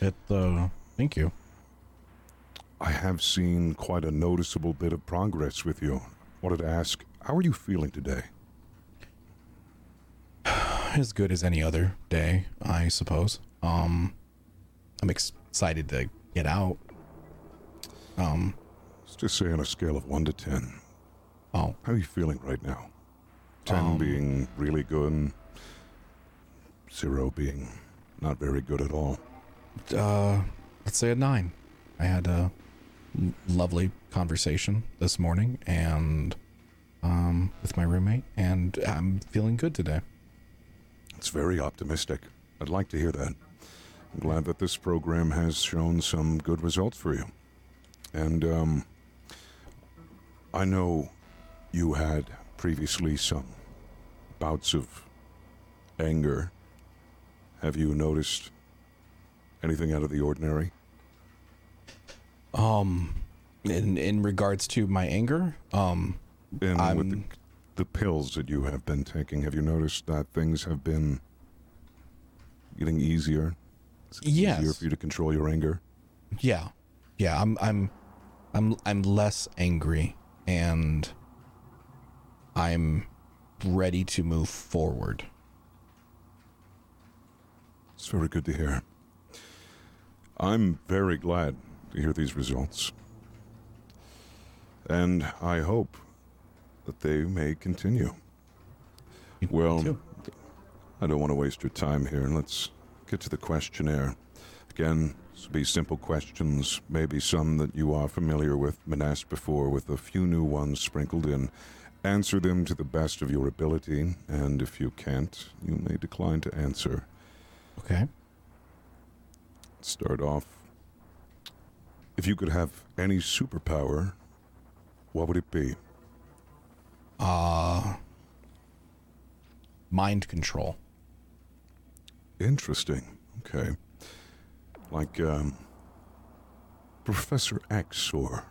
[SPEAKER 7] you. it. Uh, thank you.
[SPEAKER 3] I have seen quite a noticeable bit of progress with you. Wanted to ask, how are you feeling today? [SIGHS]
[SPEAKER 7] As good as any other day, I suppose. Um, I'm ex- excited to get out. Um,
[SPEAKER 3] Let's just say on a scale of 1 to 10.
[SPEAKER 7] oh,
[SPEAKER 3] How are you feeling right now? 10
[SPEAKER 7] Um,
[SPEAKER 3] being really good, and 0 being not very good at all.
[SPEAKER 7] uh, let's say a nine. I had a lovely conversation this morning and um with my roommate, and I'm feeling good today.
[SPEAKER 3] It's very optimistic. I'd like to hear that. I'm glad that this program has shown some good results for you. And um, I know you had previously some bouts of anger. Have you noticed anything out of the ordinary?
[SPEAKER 7] Um, in in regards to my anger, um,
[SPEAKER 3] And with the,
[SPEAKER 7] I'm-
[SPEAKER 3] the pills that you have been taking, have you noticed that things have been getting easier? It
[SPEAKER 7] Yes.
[SPEAKER 3] easier for you to control your anger?
[SPEAKER 7] yeah, yeah, I'm I'm I'm I'm less angry and I'm ready to move forward.
[SPEAKER 3] It's very good to hear. I'm very glad to hear these results. And I hope that they may continue. Well,
[SPEAKER 7] too.
[SPEAKER 3] I don't want to waste your time here. And let's get to the questionnaire. Again, this will be simple questions, maybe some that you are familiar with, been asked before, with a few new ones sprinkled in. Answer them to the best of your ability, and if you can't, you may decline to answer.
[SPEAKER 7] Okay.
[SPEAKER 3] start off. If you could have any superpower, what would it be?
[SPEAKER 7] Uh mind control.
[SPEAKER 3] Interesting. Okay. Like, um, Professor X or.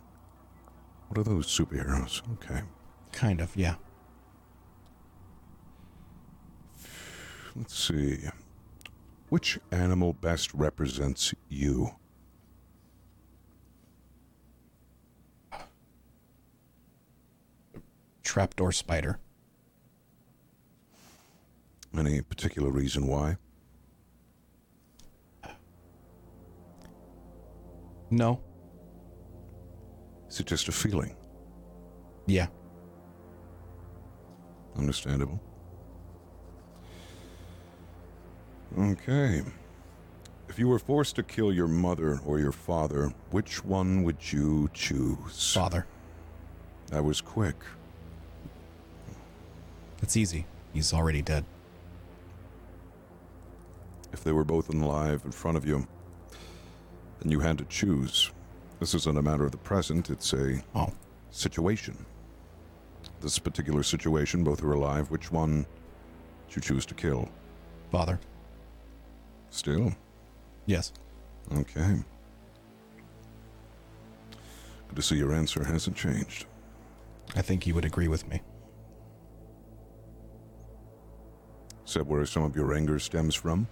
[SPEAKER 3] What are those superheroes? Okay.
[SPEAKER 7] Kind of, yeah.
[SPEAKER 3] Let's see. Which animal best represents you?
[SPEAKER 7] trapdoor spider.
[SPEAKER 3] Any particular reason why?
[SPEAKER 7] No.
[SPEAKER 3] Is it just a feeling?
[SPEAKER 7] Yeah.
[SPEAKER 3] Understandable. Okay. If you were forced to kill your mother or your father, which one would you choose?
[SPEAKER 7] Father.
[SPEAKER 3] That was quick.
[SPEAKER 7] It's easy. He's already dead.
[SPEAKER 3] If they were both alive in front of you, and you had to choose, this isn't a matter of the present, it's a
[SPEAKER 7] Oh.
[SPEAKER 3] situation. This particular situation, both are alive. Which one would you choose to kill?
[SPEAKER 7] Father.
[SPEAKER 3] Still?
[SPEAKER 7] Yes.
[SPEAKER 3] Okay. Good to see your answer hasn't changed.
[SPEAKER 7] I think he would agree with me.
[SPEAKER 3] That where some of your anger stems from?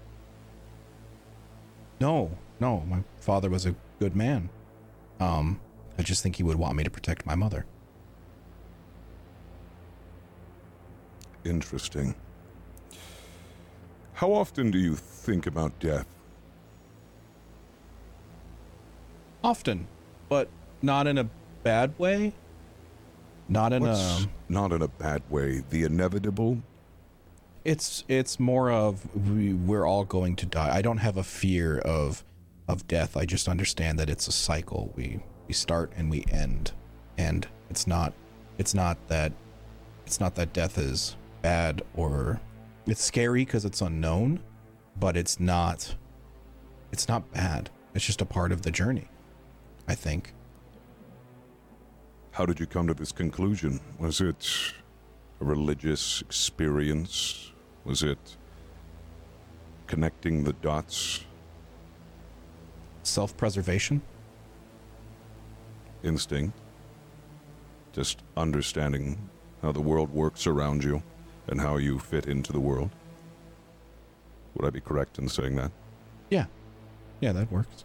[SPEAKER 7] No, no, my father was a good man. Um, I just think he would want me to protect my mother.
[SPEAKER 3] Interesting. How often do you think about death?
[SPEAKER 7] Often, but not in a bad way. Not in
[SPEAKER 3] What's
[SPEAKER 7] a.
[SPEAKER 3] not in a bad way. The inevitable?
[SPEAKER 7] It's it's more of we, we're all going to die. I don't have a fear of of death. I just understand that it's a cycle. We we start and we end, and it's not it's not that it's not that death is bad or it's scary because it's unknown, but it's not it's not bad. It's just a part of the journey. I think.
[SPEAKER 3] How did you come to this conclusion? Was it a religious experience? Was it connecting the dots?
[SPEAKER 7] Self-preservation.
[SPEAKER 3] Instinct? Just understanding how the world works around you and how you fit into the world? Would I be correct in saying that?
[SPEAKER 7] Yeah, yeah, that works.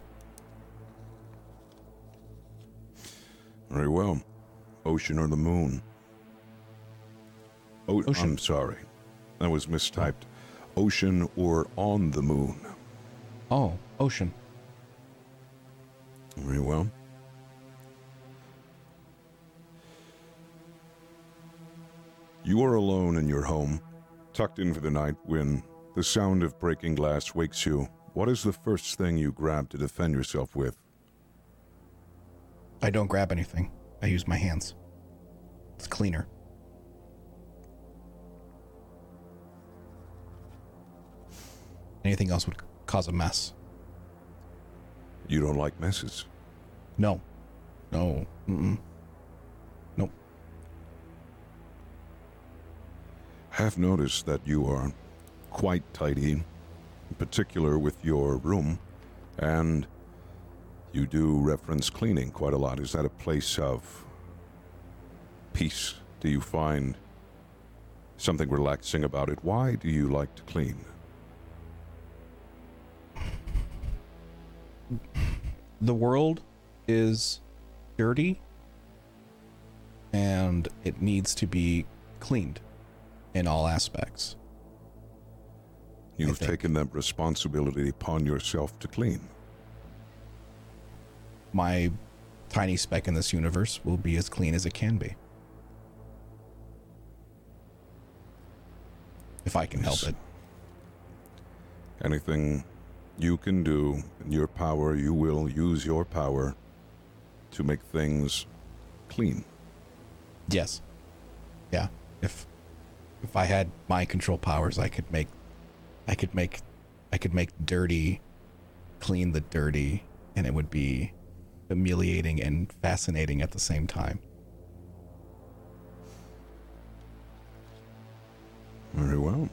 [SPEAKER 3] Very well. Ocean or the moon? O-
[SPEAKER 7] Ocean.
[SPEAKER 3] I'm sorry. That was mistyped. Ocean or on the moon?
[SPEAKER 7] Oh, ocean.
[SPEAKER 3] Very well. You are alone in your home, tucked in for the night when the sound of breaking glass wakes you. What is the first thing you grab to defend yourself with?
[SPEAKER 7] I don't grab anything. I use my hands. It's cleaner. Anything else would cause a mess.
[SPEAKER 3] You don't like messes.
[SPEAKER 7] No. No. Mm-mm. Nope.
[SPEAKER 3] Have noticed that you are quite tidy, in particular with your room, and you do reference cleaning quite a lot. Is that a place of peace? Do you find something relaxing about it? Why do you like to clean?
[SPEAKER 7] The world is dirty and it needs to be cleaned in all aspects.
[SPEAKER 3] You've taken that responsibility upon yourself to clean.
[SPEAKER 7] My tiny speck in this universe will be as clean as it can be. If I can help it.
[SPEAKER 3] Anything you can do in your power, you will use your power to make things clean.
[SPEAKER 7] Yes. Yeah. If if I had mind control powers, I could make I could make I could make dirty clean the dirty and it would be humiliating and fascinating at the same time.
[SPEAKER 3] Very well.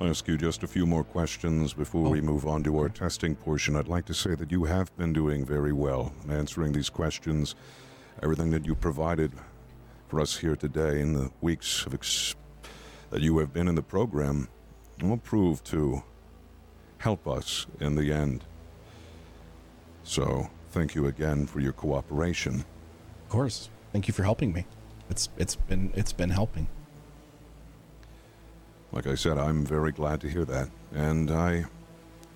[SPEAKER 3] I'll ask you just a few more questions before we oh. move on to our testing portion. I'd like to say that you have been doing very well in answering these questions. Everything that you provided for us here today in the weeks of ex- that you have been in the program will prove to help us in the end. So, thank you again for your cooperation.
[SPEAKER 7] Of course. Thank you for helping me. It's it's been it's been helping.
[SPEAKER 3] Like I said, I'm very glad to hear that. And I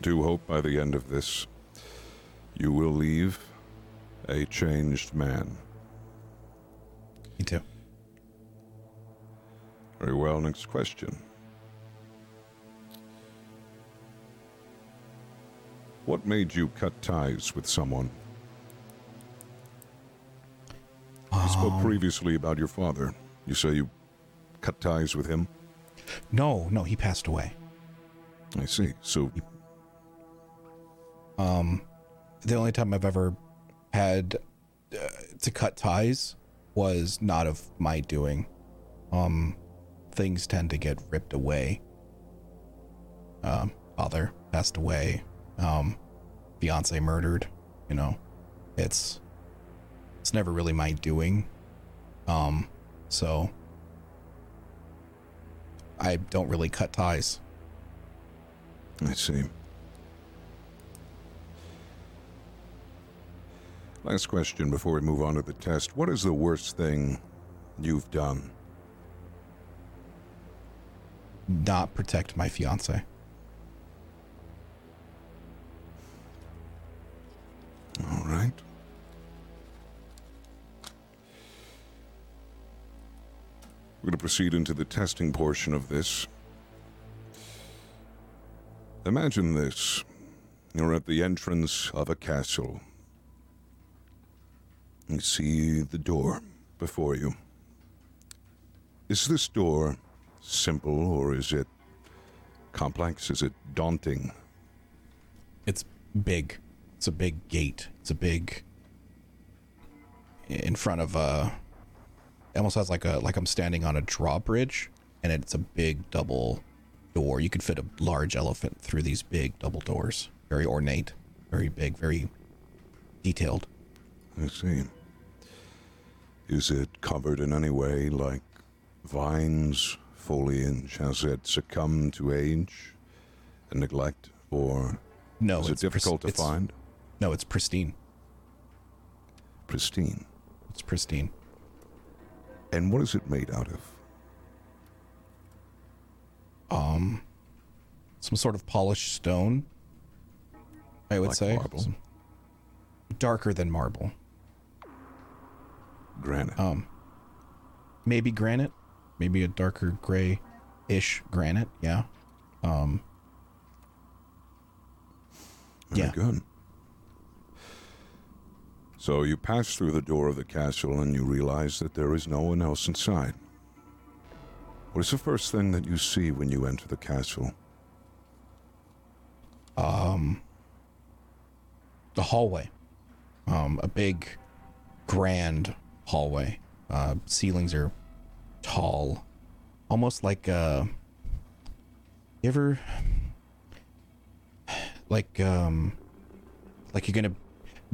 [SPEAKER 3] do hope by the end of this, You will leave a changed man.
[SPEAKER 7] Me too.
[SPEAKER 3] Very well, next question. What made you cut ties with someone? You spoke um. previously about your father. You say you cut ties with him?
[SPEAKER 7] No, no, he passed away.
[SPEAKER 3] I see. So, um,
[SPEAKER 7] The only time I've ever had uh, to cut ties was not of my doing. Um, things tend to get ripped away. Um, father passed away. Um, fiance murdered. You know, it's it's never really my doing. Um, so I don't really cut ties.
[SPEAKER 3] I see. Last question before we move on to the test. What is the worst thing you've done?
[SPEAKER 7] Not protect my fiance.
[SPEAKER 3] Going to proceed into the testing portion of this. Imagine this you're at the entrance of a castle. You see the door before you. Is this door simple or is it complex? Is it daunting?
[SPEAKER 7] It's big. It's a big gate. It's a big in front of a it almost has like a like I'm standing on a drawbridge and it's a big double door. You could fit a large elephant through these big double doors. Very ornate, very big, very detailed.
[SPEAKER 3] I see. Is it covered in any way, like vines, foliage? Has it succumbed to age and neglect, or
[SPEAKER 7] No,
[SPEAKER 3] is it difficult to
[SPEAKER 7] it's-
[SPEAKER 3] find?
[SPEAKER 7] No, it's pristine.
[SPEAKER 3] Pristine.
[SPEAKER 7] It's pristine.
[SPEAKER 3] And what is it made out of?
[SPEAKER 7] Um some sort of polished stone. I would
[SPEAKER 3] Like
[SPEAKER 7] say
[SPEAKER 3] marble?
[SPEAKER 7] Darker than marble.
[SPEAKER 3] Granite.
[SPEAKER 7] Um, maybe granite, maybe a darker gray-ish granite. Yeah. Um,
[SPEAKER 3] Very
[SPEAKER 7] yeah.
[SPEAKER 3] good. So you pass through the door of the castle and you realize that there is no one else inside. What is the first thing that you see when you enter the castle?
[SPEAKER 7] um, the hallway. Um, a big, grand hallway. Uh, ceilings are tall, almost like uh. Ever like um like you're gonna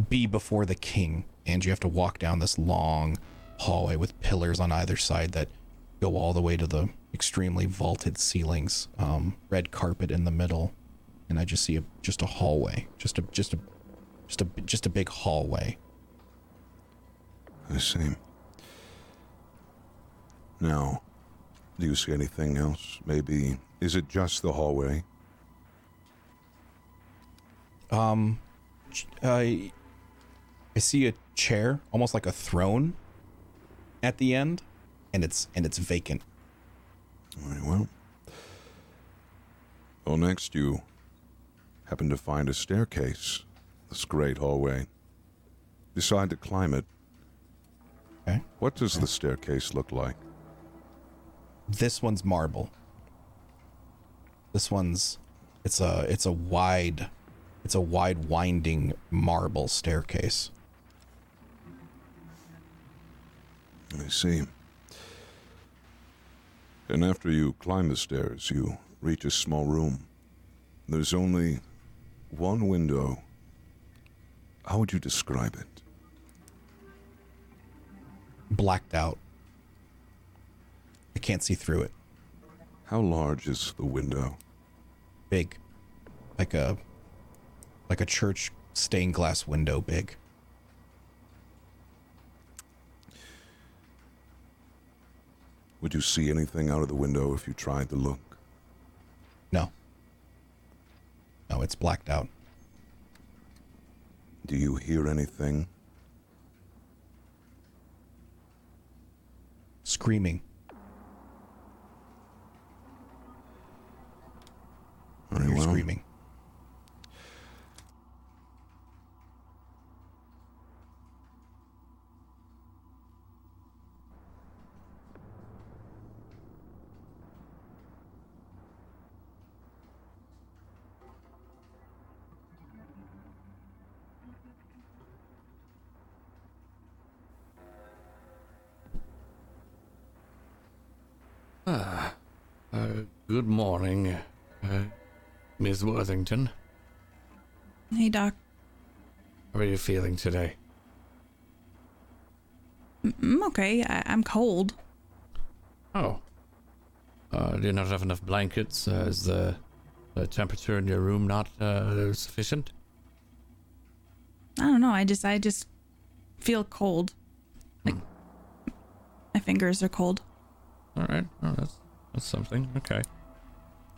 [SPEAKER 7] be before the king and you have to walk down this long hallway with pillars on either side that go all the way to the extremely vaulted ceilings um red carpet in the middle and i just see a just a hallway just a just a just a just a big hallway
[SPEAKER 3] I see. Now, do you see anything else? Maybe, is it just the hallway?
[SPEAKER 7] Um, I I see a chair, almost like a throne, at the end, and it's and it's vacant.
[SPEAKER 3] Very well. Well, next you happen to find a staircase. This great hallway. Decide to climb it.
[SPEAKER 7] Okay.
[SPEAKER 3] What does the staircase look like?
[SPEAKER 7] This one's marble. This one's it's a it's a wide it's a wide winding marble staircase.
[SPEAKER 3] I see. And after you climb the stairs, you reach a small room. There's only one window. How would you describe it?
[SPEAKER 7] Blacked out. I can't see through it.
[SPEAKER 3] How large is the window?
[SPEAKER 7] Big. Like a like a church stained glass window big.
[SPEAKER 3] Would you see anything out of the window if you tried to look?
[SPEAKER 7] No. No, it's blacked out.
[SPEAKER 3] Do you hear anything?
[SPEAKER 7] Screaming.
[SPEAKER 3] Very well.
[SPEAKER 7] screaming.
[SPEAKER 2] Good morning, uh, Miss Worthington.
[SPEAKER 5] Hey, Doc.
[SPEAKER 2] How are you feeling today?
[SPEAKER 5] I'm okay. I- I'm cold.
[SPEAKER 2] Oh. Uh, do you not have enough blankets? Uh, is the, the temperature in your room not uh, sufficient?
[SPEAKER 5] I don't know. I just, I just feel cold. Like my fingers are cold.
[SPEAKER 2] All right. Oh, that's that's something. Okay.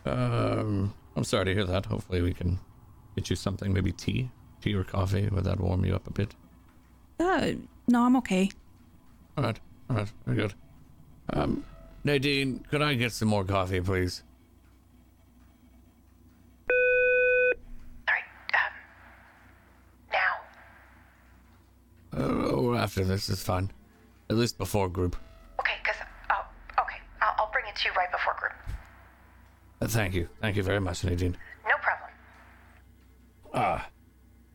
[SPEAKER 2] Um, I'm sorry to hear that. Hopefully, we can get you something, maybe tea, tea or coffee. Would that warm you up a bit?
[SPEAKER 5] Uh, no, I'm okay.
[SPEAKER 2] All right. All right. Very good. Um, Nadine, could I get some more coffee, please?
[SPEAKER 8] All right. Um, now.
[SPEAKER 2] Uh, or after this is fine. At least before group.
[SPEAKER 8] Okay, because. Oh, okay. I'll, I'll bring it to you right before group.
[SPEAKER 2] Uh, thank you. Thank you very much, Nadine.
[SPEAKER 8] No problem.
[SPEAKER 2] Uh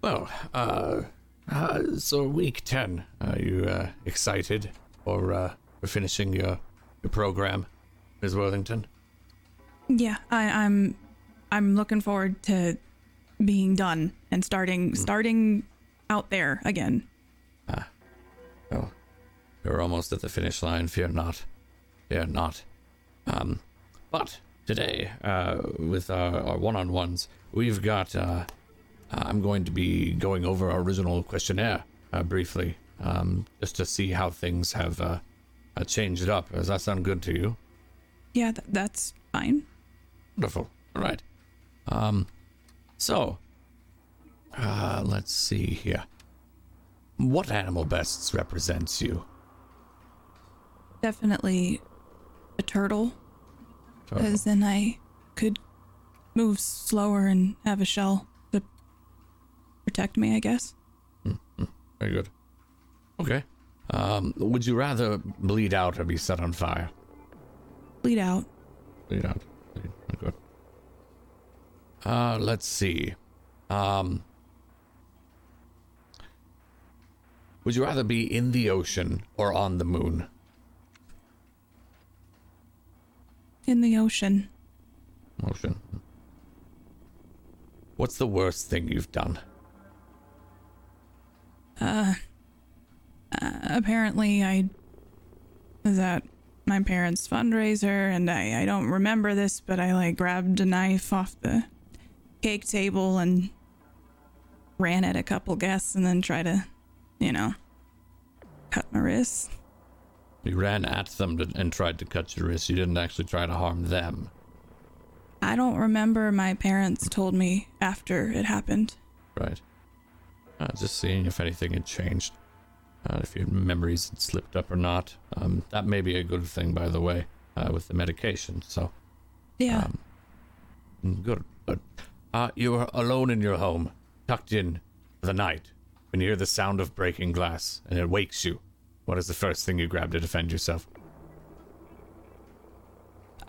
[SPEAKER 2] well, uh, uh so week 10, are you uh, excited for, uh, for finishing your, your program, Ms. Worthington?
[SPEAKER 5] Yeah, I, I'm, I'm looking forward to being done and starting, starting out there again.
[SPEAKER 2] Ah, Well, you're almost at the finish line. Fear not. Fear not. Um, but today, uh, with our, our one-on-ones, we've got. Uh, I'm going to be going over our original questionnaire uh, briefly, um, just to see how things have uh, uh, changed up. Does that sound good to you?
[SPEAKER 5] Yeah, th- that's fine.
[SPEAKER 2] Wonderful. All right. Um, so, uh, let's see here. What animal best represents you?
[SPEAKER 5] Definitely a Turtle. Because then I could move slower and have a shell to protect me, I guess.
[SPEAKER 2] Very good. Okay. Um, would you rather bleed out or be set on fire?
[SPEAKER 5] Bleed out.
[SPEAKER 2] Bleed out. Bleed. Good. Uh, let's see. Um, would you rather be in the ocean or on the moon?
[SPEAKER 5] In the ocean.
[SPEAKER 2] Ocean. What's the worst thing you've done?
[SPEAKER 5] Uh, apparently I was at my parents' fundraiser and I, I don't remember this, but I like grabbed a knife off the cake table and ran at a couple guests and then tried to, you know, cut my wrist.
[SPEAKER 2] You ran at them to, and tried to cut your wrist. You didn't actually try to harm them.
[SPEAKER 5] I don't remember my parents told me after it happened.
[SPEAKER 2] Right. Uh, just seeing if anything had changed. Uh, if your memories had slipped up or not. Um, that may be a good thing, by the way, uh, with the medication. So,
[SPEAKER 5] Yeah.
[SPEAKER 2] mm, good. But uh, you are alone in your home, tucked in for the night. When you hear the sound of breaking glass and it wakes you, what is the first thing you grab to defend yourself?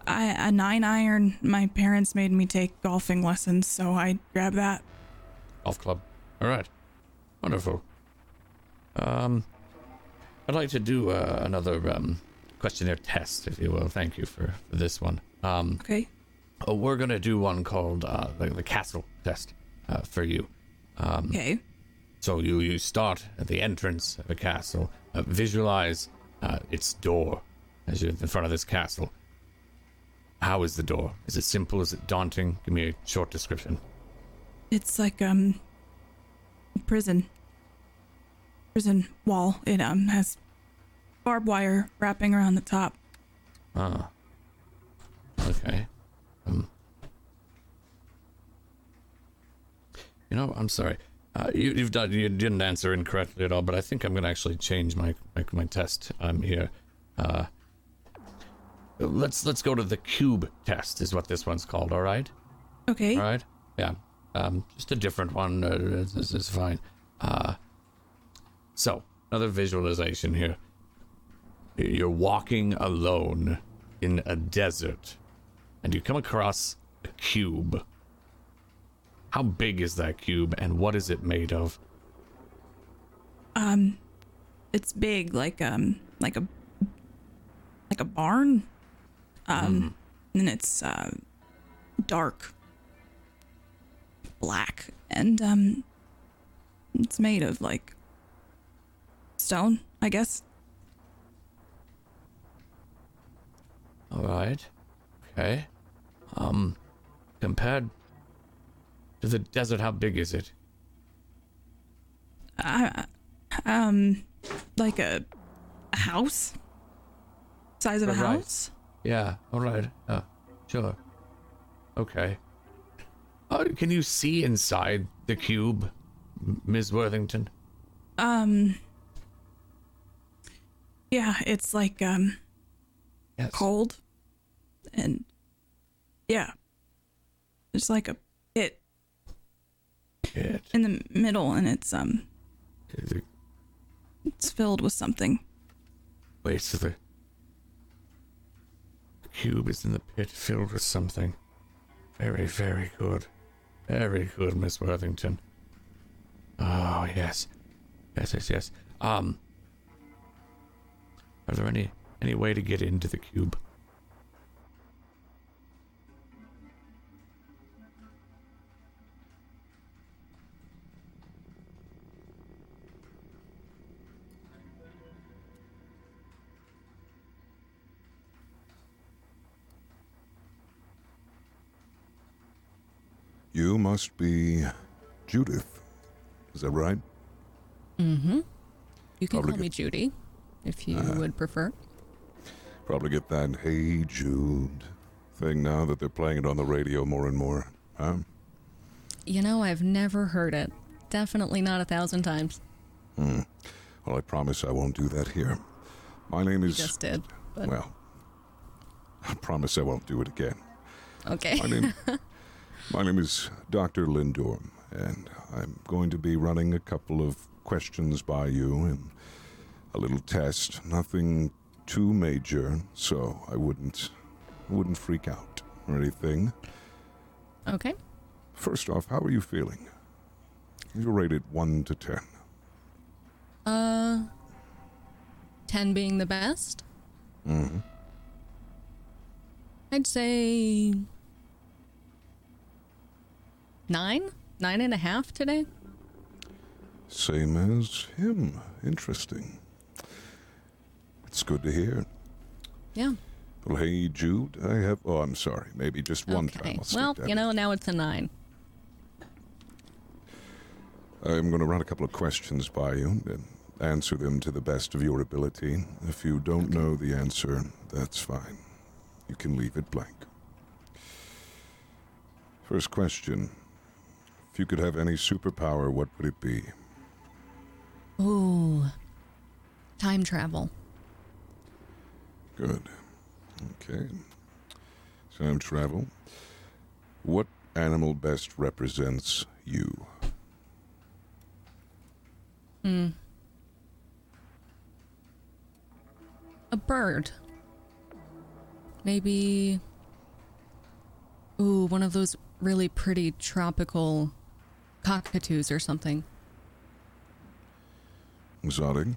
[SPEAKER 5] I a nine iron my parents made me take golfing lessons, so I grabbed that.
[SPEAKER 2] Golf club. All right. Wonderful. Um, I'd like to do uh, another um, questionnaire test, if you will. Thank you for, for this one. Um,
[SPEAKER 5] Okay.
[SPEAKER 2] oh, we're gonna do one called uh, the, the castle test uh, for you. Um,
[SPEAKER 5] Okay.
[SPEAKER 2] so you you start at the entrance of a castle. Uh, visualize uh, its door as you're in front of this castle. How is the door? Is it simple? Is it daunting? Give me a short description.
[SPEAKER 5] It's like um a prison. Prison wall. It um has barbed wire wrapping around the top.
[SPEAKER 2] Ah. Okay. Um. You know, I'm sorry. Uh, you, you've done. You didn't answer incorrectly at all, but I think I'm gonna actually change my my, my test. I'm here. Uh, let's let's go to the cube test. Is what this one's called. All right.
[SPEAKER 5] Okay.
[SPEAKER 2] All right. Yeah. Um, just a different one. Uh, this is fine. Uh, so another visualization here. You're walking alone in a desert, and you come across a cube. How big is that cube, and what is it made of?
[SPEAKER 5] Um, it's big, like um, like a like a barn. Um, and it's uh, dark, black, and um, it's made of like stone, I guess.
[SPEAKER 2] All right. Okay. Um, compared to the desert, how big is it?
[SPEAKER 5] I, um, like a, a house, size of a
[SPEAKER 2] Right.
[SPEAKER 5] house.
[SPEAKER 2] Yeah. All right. Uh, sure. Okay. Uh, can you see inside the cube, Ms. Worthington?
[SPEAKER 5] Um, yeah, it's like um
[SPEAKER 2] Yes.
[SPEAKER 5] cold, and yeah, it's like a
[SPEAKER 2] It.
[SPEAKER 5] in the middle, and it's um
[SPEAKER 2] The,
[SPEAKER 5] it's filled with something.
[SPEAKER 2] wait, so the, the cube is in the pit filled with something. Very, very good. Very good, Miss Worthington. Oh, yes. Yes, yes, yes. Um, are there any any way to get into the cube?
[SPEAKER 3] You must be Judith. Is that right?
[SPEAKER 4] Mm-hmm. You can
[SPEAKER 3] Probably
[SPEAKER 4] call me. Judy, if you would prefer.
[SPEAKER 3] Probably get that Hey Jude thing now that they're playing it on the radio more and more. Huh?
[SPEAKER 4] You know, I've never heard it. Definitely not a thousand times.
[SPEAKER 3] Well, I promise I won't do that here. My name
[SPEAKER 4] You
[SPEAKER 3] is.
[SPEAKER 4] just did. But
[SPEAKER 3] Well, I promise I won't do it again.
[SPEAKER 4] okay.
[SPEAKER 3] My name, [LAUGHS] my name is Dr. Lindorm, and I'm going to be running a couple of questions by you and a little test. Nothing too major, so I wouldn't, wouldn't freak out or anything.
[SPEAKER 4] okay.
[SPEAKER 3] First off, how are you feeling? You're rated one to ten.
[SPEAKER 4] Uh, 10 being the best?
[SPEAKER 3] Mm-hmm.
[SPEAKER 4] I'd say nine, nine and a half today.
[SPEAKER 3] Same as him. Interesting. It's good to hear.
[SPEAKER 4] Yeah.
[SPEAKER 3] Well, hey, Jude, I have. Oh, I'm sorry. Maybe just one time.
[SPEAKER 4] okay.
[SPEAKER 3] I'll
[SPEAKER 4] Well, you know, now it's a nine.
[SPEAKER 3] I'm going to run a couple of questions by you and answer them to the best of your ability. If you don't know the answer, that's fine. You can leave it blank. First question If you could have any superpower, what would it be?
[SPEAKER 4] Ooh. Time travel.
[SPEAKER 3] Good. Okay. Time travel. What animal best represents you?
[SPEAKER 4] Hmm. A bird. Maybe. Ooh, one of those really pretty tropical cockatoos or something.
[SPEAKER 3] Exotic.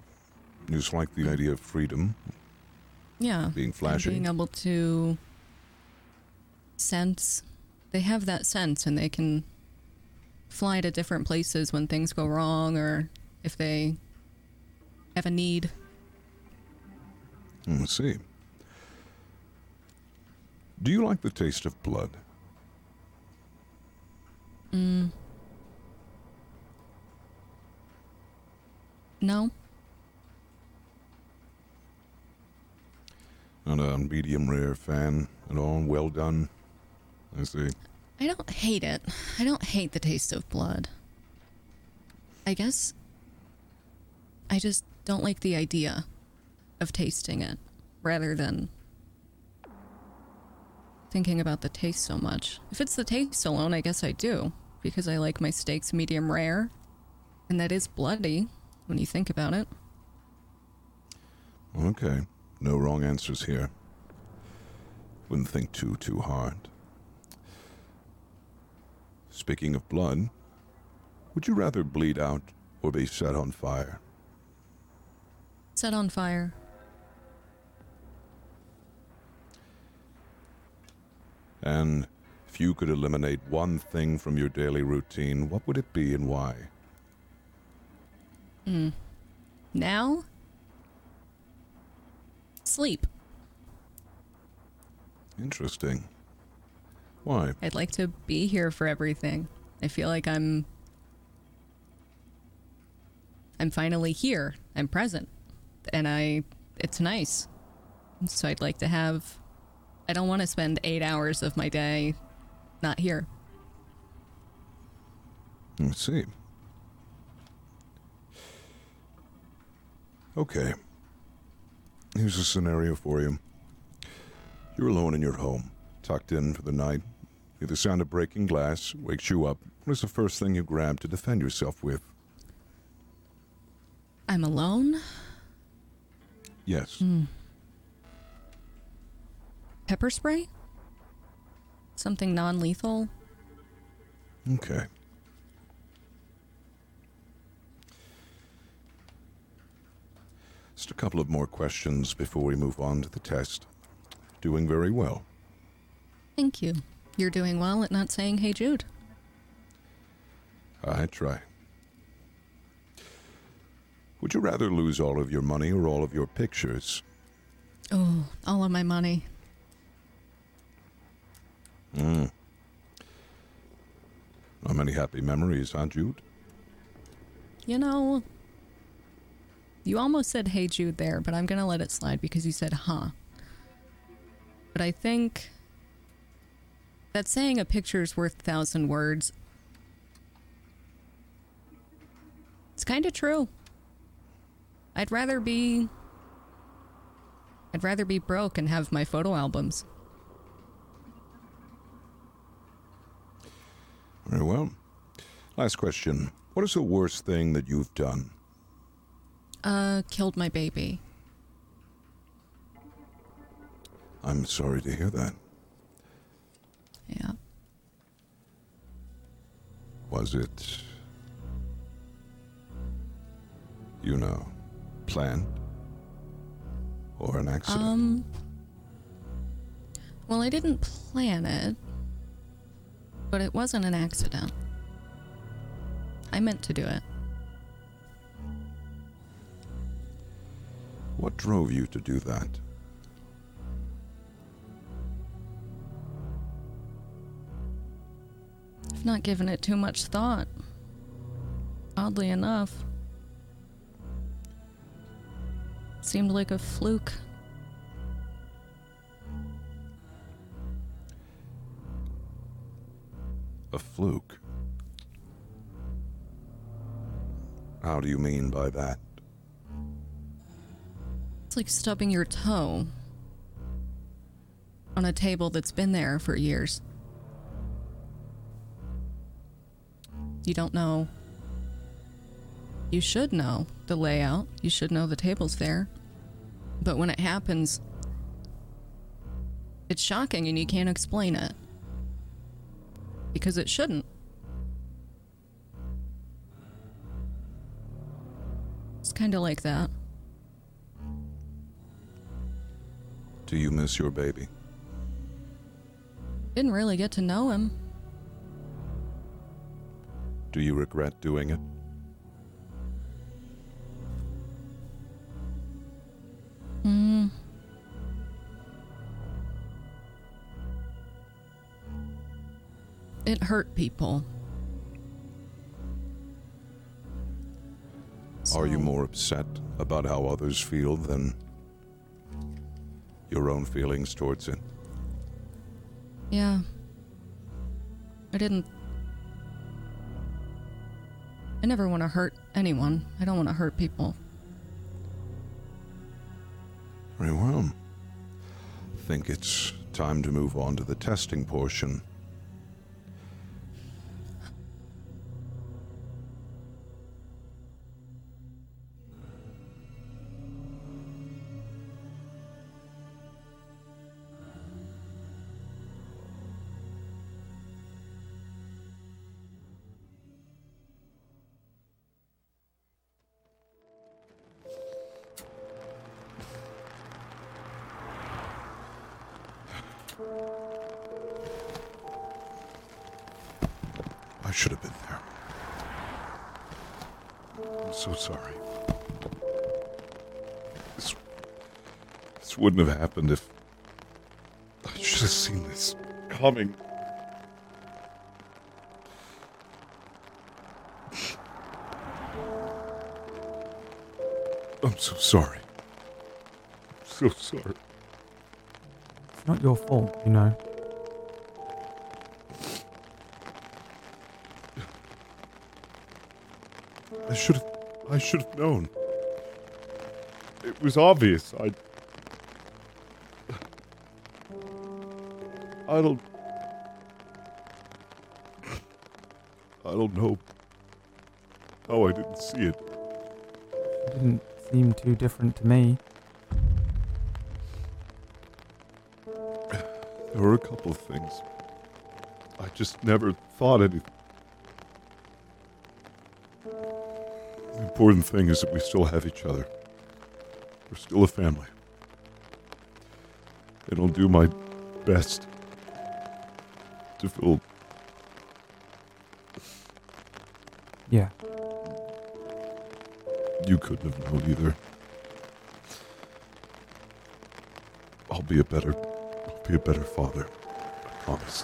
[SPEAKER 3] You just like the idea of freedom.
[SPEAKER 4] Yeah.
[SPEAKER 3] Being flashy.
[SPEAKER 4] Being able to sense. They have that sense and they can fly to different places when things go wrong or if they have a need.
[SPEAKER 3] Hmm, Let's see. Do you like the taste of blood?
[SPEAKER 4] Mm. No?
[SPEAKER 3] Not a medium rare fan at all. Well done. I see.
[SPEAKER 4] I don't hate it. I don't hate the taste of blood. I guess I just don't like the idea of tasting it rather than thinking about the taste so much. If it's the taste alone, I guess I do because I like my steaks medium rare and that is bloody when you think about it.
[SPEAKER 3] Okay. No wrong answers here. Wouldn't think too, too hard. Speaking of blood, would you rather bleed out or be set on fire?
[SPEAKER 4] Set on fire.
[SPEAKER 3] And if you could eliminate one thing from your daily routine, what would it be and why?
[SPEAKER 4] Now? Sleep.
[SPEAKER 3] Interesting. Why?
[SPEAKER 4] I'd like to be here for everything. I feel like I'm I'm finally here. I'm present. And I it's nice. So I'd like to have I don't want to spend 8 hours of my day not here.
[SPEAKER 3] Let's see. Okay. Here's a scenario for you. You're alone in your home, tucked in for the night. The sound of breaking glass wakes you up. What is the first thing you grab to defend yourself with?
[SPEAKER 4] I'm alone.
[SPEAKER 3] Yes. Hmm.
[SPEAKER 4] Pepper spray? Something non-lethal?
[SPEAKER 3] Okay. Just a couple of more questions before we move on to the test. Doing very well.
[SPEAKER 4] Thank you. You're doing well at not saying hey Jude.
[SPEAKER 3] I try. Would you rather lose all of your money or all of your pictures?
[SPEAKER 4] Oh, all of my money.
[SPEAKER 3] Mm. Not many happy memories, huh, Jude?
[SPEAKER 4] You know, you almost said hey Jude there, but I'm going to let it slide because you said huh. But I think that saying a picture's worth a thousand words. It's kind of true. I'd rather be I'd rather be broke and have my photo albums.
[SPEAKER 3] Very well. Last question. What is the worst thing that you've done?
[SPEAKER 4] Uh, killed my baby.
[SPEAKER 3] I'm sorry to hear that.
[SPEAKER 4] Yeah.
[SPEAKER 3] Was it, you know, planned? Or an accident?
[SPEAKER 4] Um. Well, I didn't plan it, but it wasn't an accident. I meant to do it.
[SPEAKER 3] What drove you to do that?
[SPEAKER 4] I've not given it too much thought. Oddly enough. Seemed like a fluke.
[SPEAKER 3] A fluke? How do you mean by that?
[SPEAKER 4] It's like stubbing your toe on a table that's been there for years. You don't know. You should know the layout. You should know the table's there. But when it happens, it's shocking and you can't explain it. Because it shouldn't. It's kind of like that.
[SPEAKER 3] Do you miss your baby?
[SPEAKER 4] Didn't really get to know him.
[SPEAKER 3] Do you regret doing it?
[SPEAKER 4] Hmm. It hurt people.
[SPEAKER 3] Are you more upset about how others feel than your own feelings towards it?
[SPEAKER 4] Yeah. I didn't. I never want to hurt anyone. I don't want to hurt people.
[SPEAKER 3] Very well. I Think it's time to move on to the testing portion. Wouldn't have happened if I should have seen this coming. I'm so sorry. I'm so sorry.
[SPEAKER 9] It's not your fault, you know.
[SPEAKER 3] I should have. I should have known. It was obvious. I. I don't. I don't know how I didn't see it.
[SPEAKER 9] It didn't seem too different to me.
[SPEAKER 3] There were a couple of things. I just never thought anything. The important thing is that we still have each other. We're still a family. And I'll do my best to feel
[SPEAKER 9] Yeah.
[SPEAKER 3] you couldn't have known either. I'll be a better I'll be a better father. I promise.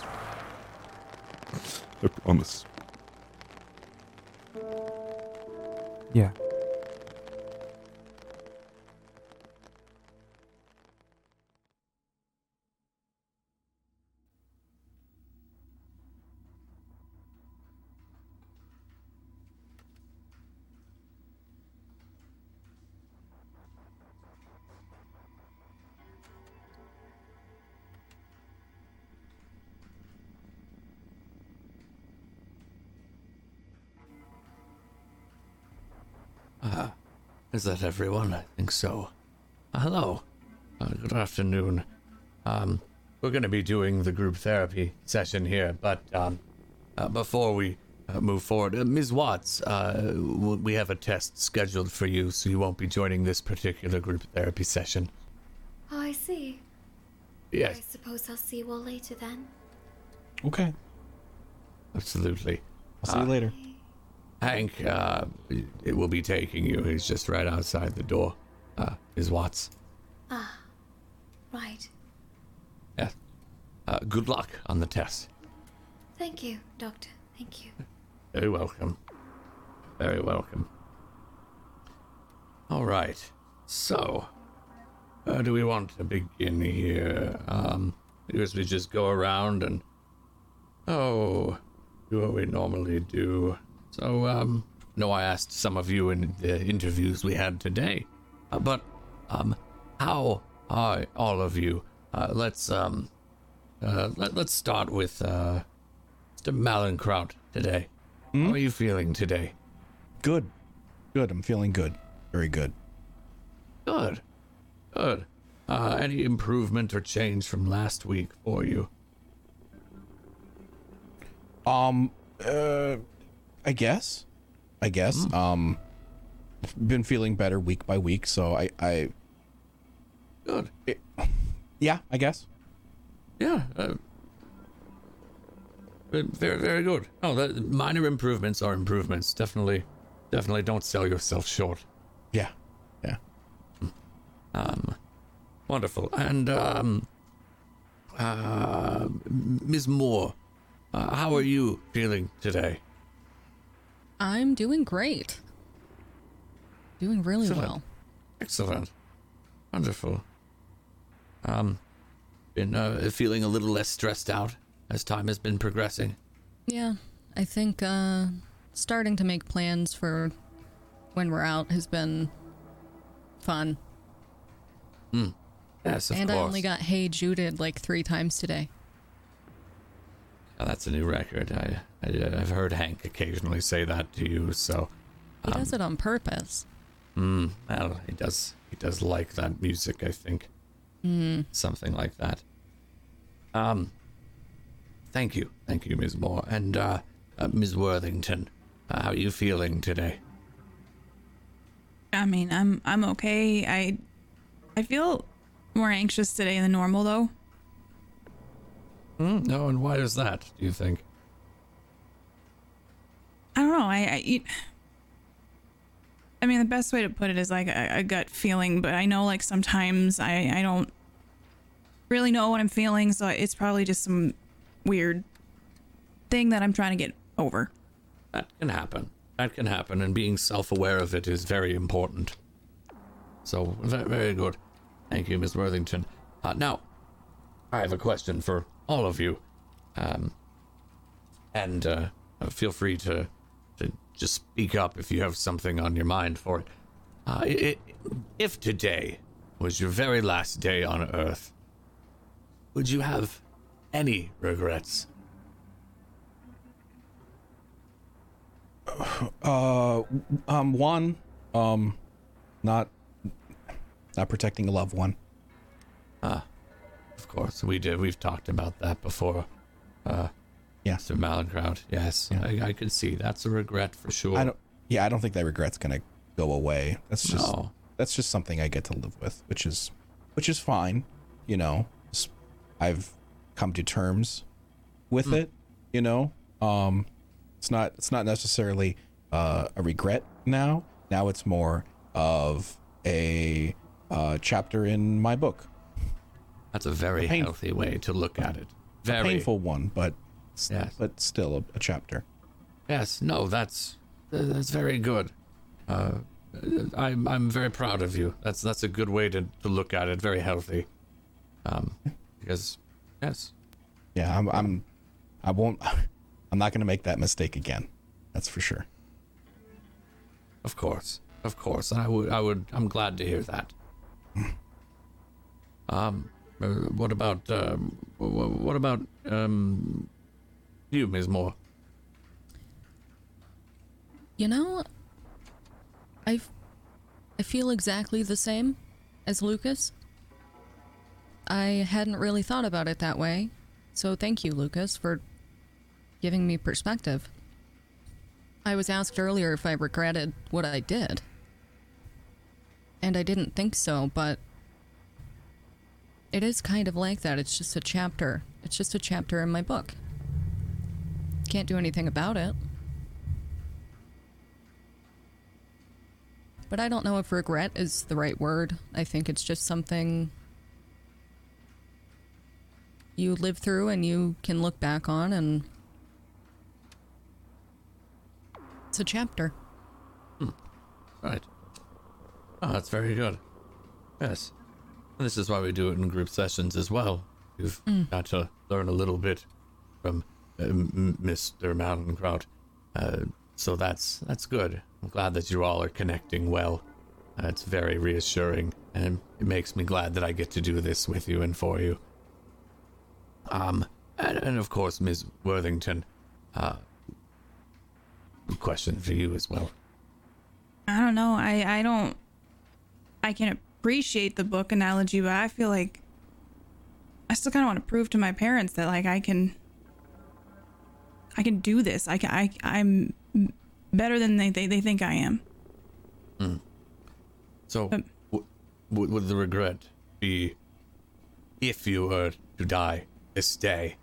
[SPEAKER 3] I promise.
[SPEAKER 9] Yeah.
[SPEAKER 2] Uh, is that everyone? I think so. Uh, hello. Uh, good afternoon. Um, we're going to be doing the group therapy session here, but um, uh, before we uh, move forward, uh, Ms. Watts, uh, we have a test scheduled for you, so you won't be joining this particular group therapy session.
[SPEAKER 6] Oh, I see. Yes. I
[SPEAKER 2] Yes,
[SPEAKER 6] suppose I'll see you all later then.
[SPEAKER 7] Okay.
[SPEAKER 2] absolutely.
[SPEAKER 7] I'll see you later.
[SPEAKER 2] Hank, uh, it will be taking you. He's just right outside the door. Uh, Ms. Watts.
[SPEAKER 6] Ah, right.
[SPEAKER 2] Yes. Uh, good luck on the test.
[SPEAKER 6] Thank you, Doctor. Thank you.
[SPEAKER 2] Very welcome. Very welcome. All right. So, where do we want to begin here? Um, because we just go around and oh, do what we normally do. So, um, no, I asked some of you in the interviews we had today, uh, but um, how are all of you? Uh, let's um, uh, let, let's start with uh, Mr. Mallinckrodt today. How are you feeling today?
[SPEAKER 7] Good. Good. I'm feeling good. Very good.
[SPEAKER 2] Good. Good. Uh, any improvement or change from last week for you?
[SPEAKER 7] Um, uh, I guess. I guess. Um, been feeling better week by week, so I, I,
[SPEAKER 2] Good.
[SPEAKER 7] yeah, I guess.
[SPEAKER 2] Yeah. Uh, very, very good. Oh, the minor improvements are improvements. Definitely, definitely don't sell yourself short.
[SPEAKER 7] Yeah, yeah.
[SPEAKER 2] Um, wonderful. And um, uh, Ms. Moore, uh, how are you feeling today?
[SPEAKER 4] I'm doing great. Doing really
[SPEAKER 2] Excellent.
[SPEAKER 4] well.
[SPEAKER 2] Excellent. Wonderful. Um, been uh, feeling a little less stressed out as time has been progressing.
[SPEAKER 4] Yeah, I think uh, starting to make plans for when we're out has been fun.
[SPEAKER 2] Yes, of
[SPEAKER 4] and
[SPEAKER 2] course.
[SPEAKER 4] I only got Hey Juded like three times today.
[SPEAKER 2] Oh, that's a new record. I, I I've heard Hank occasionally say that to you. So,
[SPEAKER 4] He does it on purpose.
[SPEAKER 2] mm, well, he does he does like that music. I think.
[SPEAKER 4] Mm.
[SPEAKER 2] Something like that. Um. Thank you, thank you, Ms. Moore, and uh, uh Ms. Worthington. Uh, how are you feeling today?
[SPEAKER 5] I mean, I'm I'm okay. I I feel more anxious today than normal though.
[SPEAKER 2] Hmm? No, and why is that? Do you think?
[SPEAKER 5] I don't know. I I, you- I mean, the best way to put it is like a, a gut feeling, but I know like sometimes I I don't really know what I'm feeling, so it's probably just some weird thing that I'm trying to get over.
[SPEAKER 2] That can happen. That can happen, and being self-aware of it is very important. So, ve- very good. Thank you, Miss Worthington. Uh, now, I have a question for all of you, um, and uh, feel free to to just speak up if you have something on your mind for it. Uh, i i if today was your very last day on Earth, would you have any regrets?
[SPEAKER 7] Uh, um, one, um, not, not protecting a loved one.
[SPEAKER 2] Of course, we did. We've talked about that before. Uh,
[SPEAKER 7] Yes.
[SPEAKER 2] Mr. Mallinckrodt. Yes,
[SPEAKER 7] Yeah.
[SPEAKER 2] I, I could see that's a regret for sure.
[SPEAKER 7] I don't. Yeah, I don't think that regret's gonna go away. That's just
[SPEAKER 2] No.
[SPEAKER 7] that's just something I get to live with, which is which is fine. You know, I've come to terms with it. You know, um, it's not it's not necessarily uh, a regret now. Now it's more of a uh, chapter in my book,
[SPEAKER 2] That's a very
[SPEAKER 7] pain-
[SPEAKER 2] healthy way to look at it.
[SPEAKER 7] a
[SPEAKER 2] Very
[SPEAKER 7] painful one, but s-
[SPEAKER 2] Yes.
[SPEAKER 7] but still a, a chapter.
[SPEAKER 2] Yes, no, that's that's very good. Uh, I'm I'm very proud of you. That's that's a good way to, to look at it. Very healthy. Um, because yes,
[SPEAKER 7] Yeah, I'm I'm I won't. [LAUGHS] I'm not gonna make that mistake again. That's for sure.
[SPEAKER 2] of course, of course, and I would I would I'm glad to hear that. [LAUGHS] Um, uh, what about um, what about um, you, Ms. Moore?
[SPEAKER 4] You know, I I feel exactly the same as Lucas. I hadn't really thought about it that way. So thank you, Lucas, for giving me perspective. I was asked earlier if I regretted what I did. And I didn't think so, but it is kind of like that. It's just a chapter. It's just a chapter in my book. Can't do anything about it. But I don't know if regret is the right word. I think it's just something you live through and you can look back on, and it's a chapter. Hmm.
[SPEAKER 2] Right. Oh, that's very good. Yes. And this is why we do it in group sessions as well. You've got to learn a little bit from uh, M- Mr. Mallinckrodt. Uh, so that's that's good. I'm glad that you all are connecting well. Uh, it's very reassuring, and it makes me glad that I get to do this with you and for you. Um, and, and of course, Ms. Worthington, uh, question for you as well.
[SPEAKER 5] I don't know. I I don't. I can appreciate the book analogy, but I feel like I still kind of want to prove to my parents that like I can. I can do this. I can. I I'm better than they they, they think I am.
[SPEAKER 2] So,
[SPEAKER 5] Um,
[SPEAKER 2] w- w- would the regret be if you were to die this day?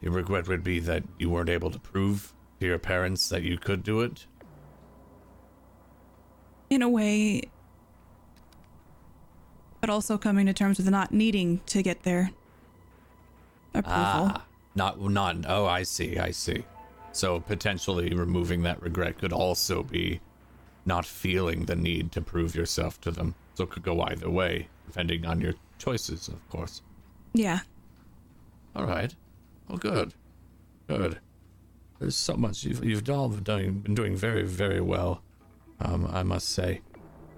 [SPEAKER 2] Your regret would be that you weren't able to prove to your parents that you could do it?
[SPEAKER 5] in a way, but also coming to terms with not needing to get their approval.
[SPEAKER 2] Ah, not, not, oh, I see, I see. So, potentially removing that regret could also be not feeling the need to prove yourself to them. So, it could go either way, depending on your choices, of course.
[SPEAKER 5] Yeah.
[SPEAKER 2] All right. Well, good. Good. there's so much you've you've all been doing, been doing very very well. Um, I must say,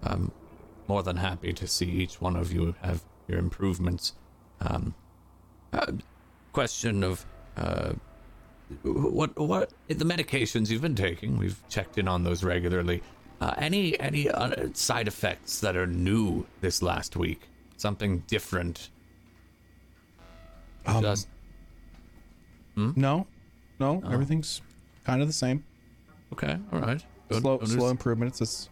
[SPEAKER 2] I'm more than happy to see each one of you have your improvements. Um, uh, question of uh, what what the medications you've been taking? We've checked in on those regularly. Uh, any any uh, side effects that are new this last week? Something different?
[SPEAKER 7] Um,
[SPEAKER 2] Just
[SPEAKER 7] No, no, everything's kind of the same.
[SPEAKER 2] okay. All right. Good.
[SPEAKER 7] slow, slow improvements. It's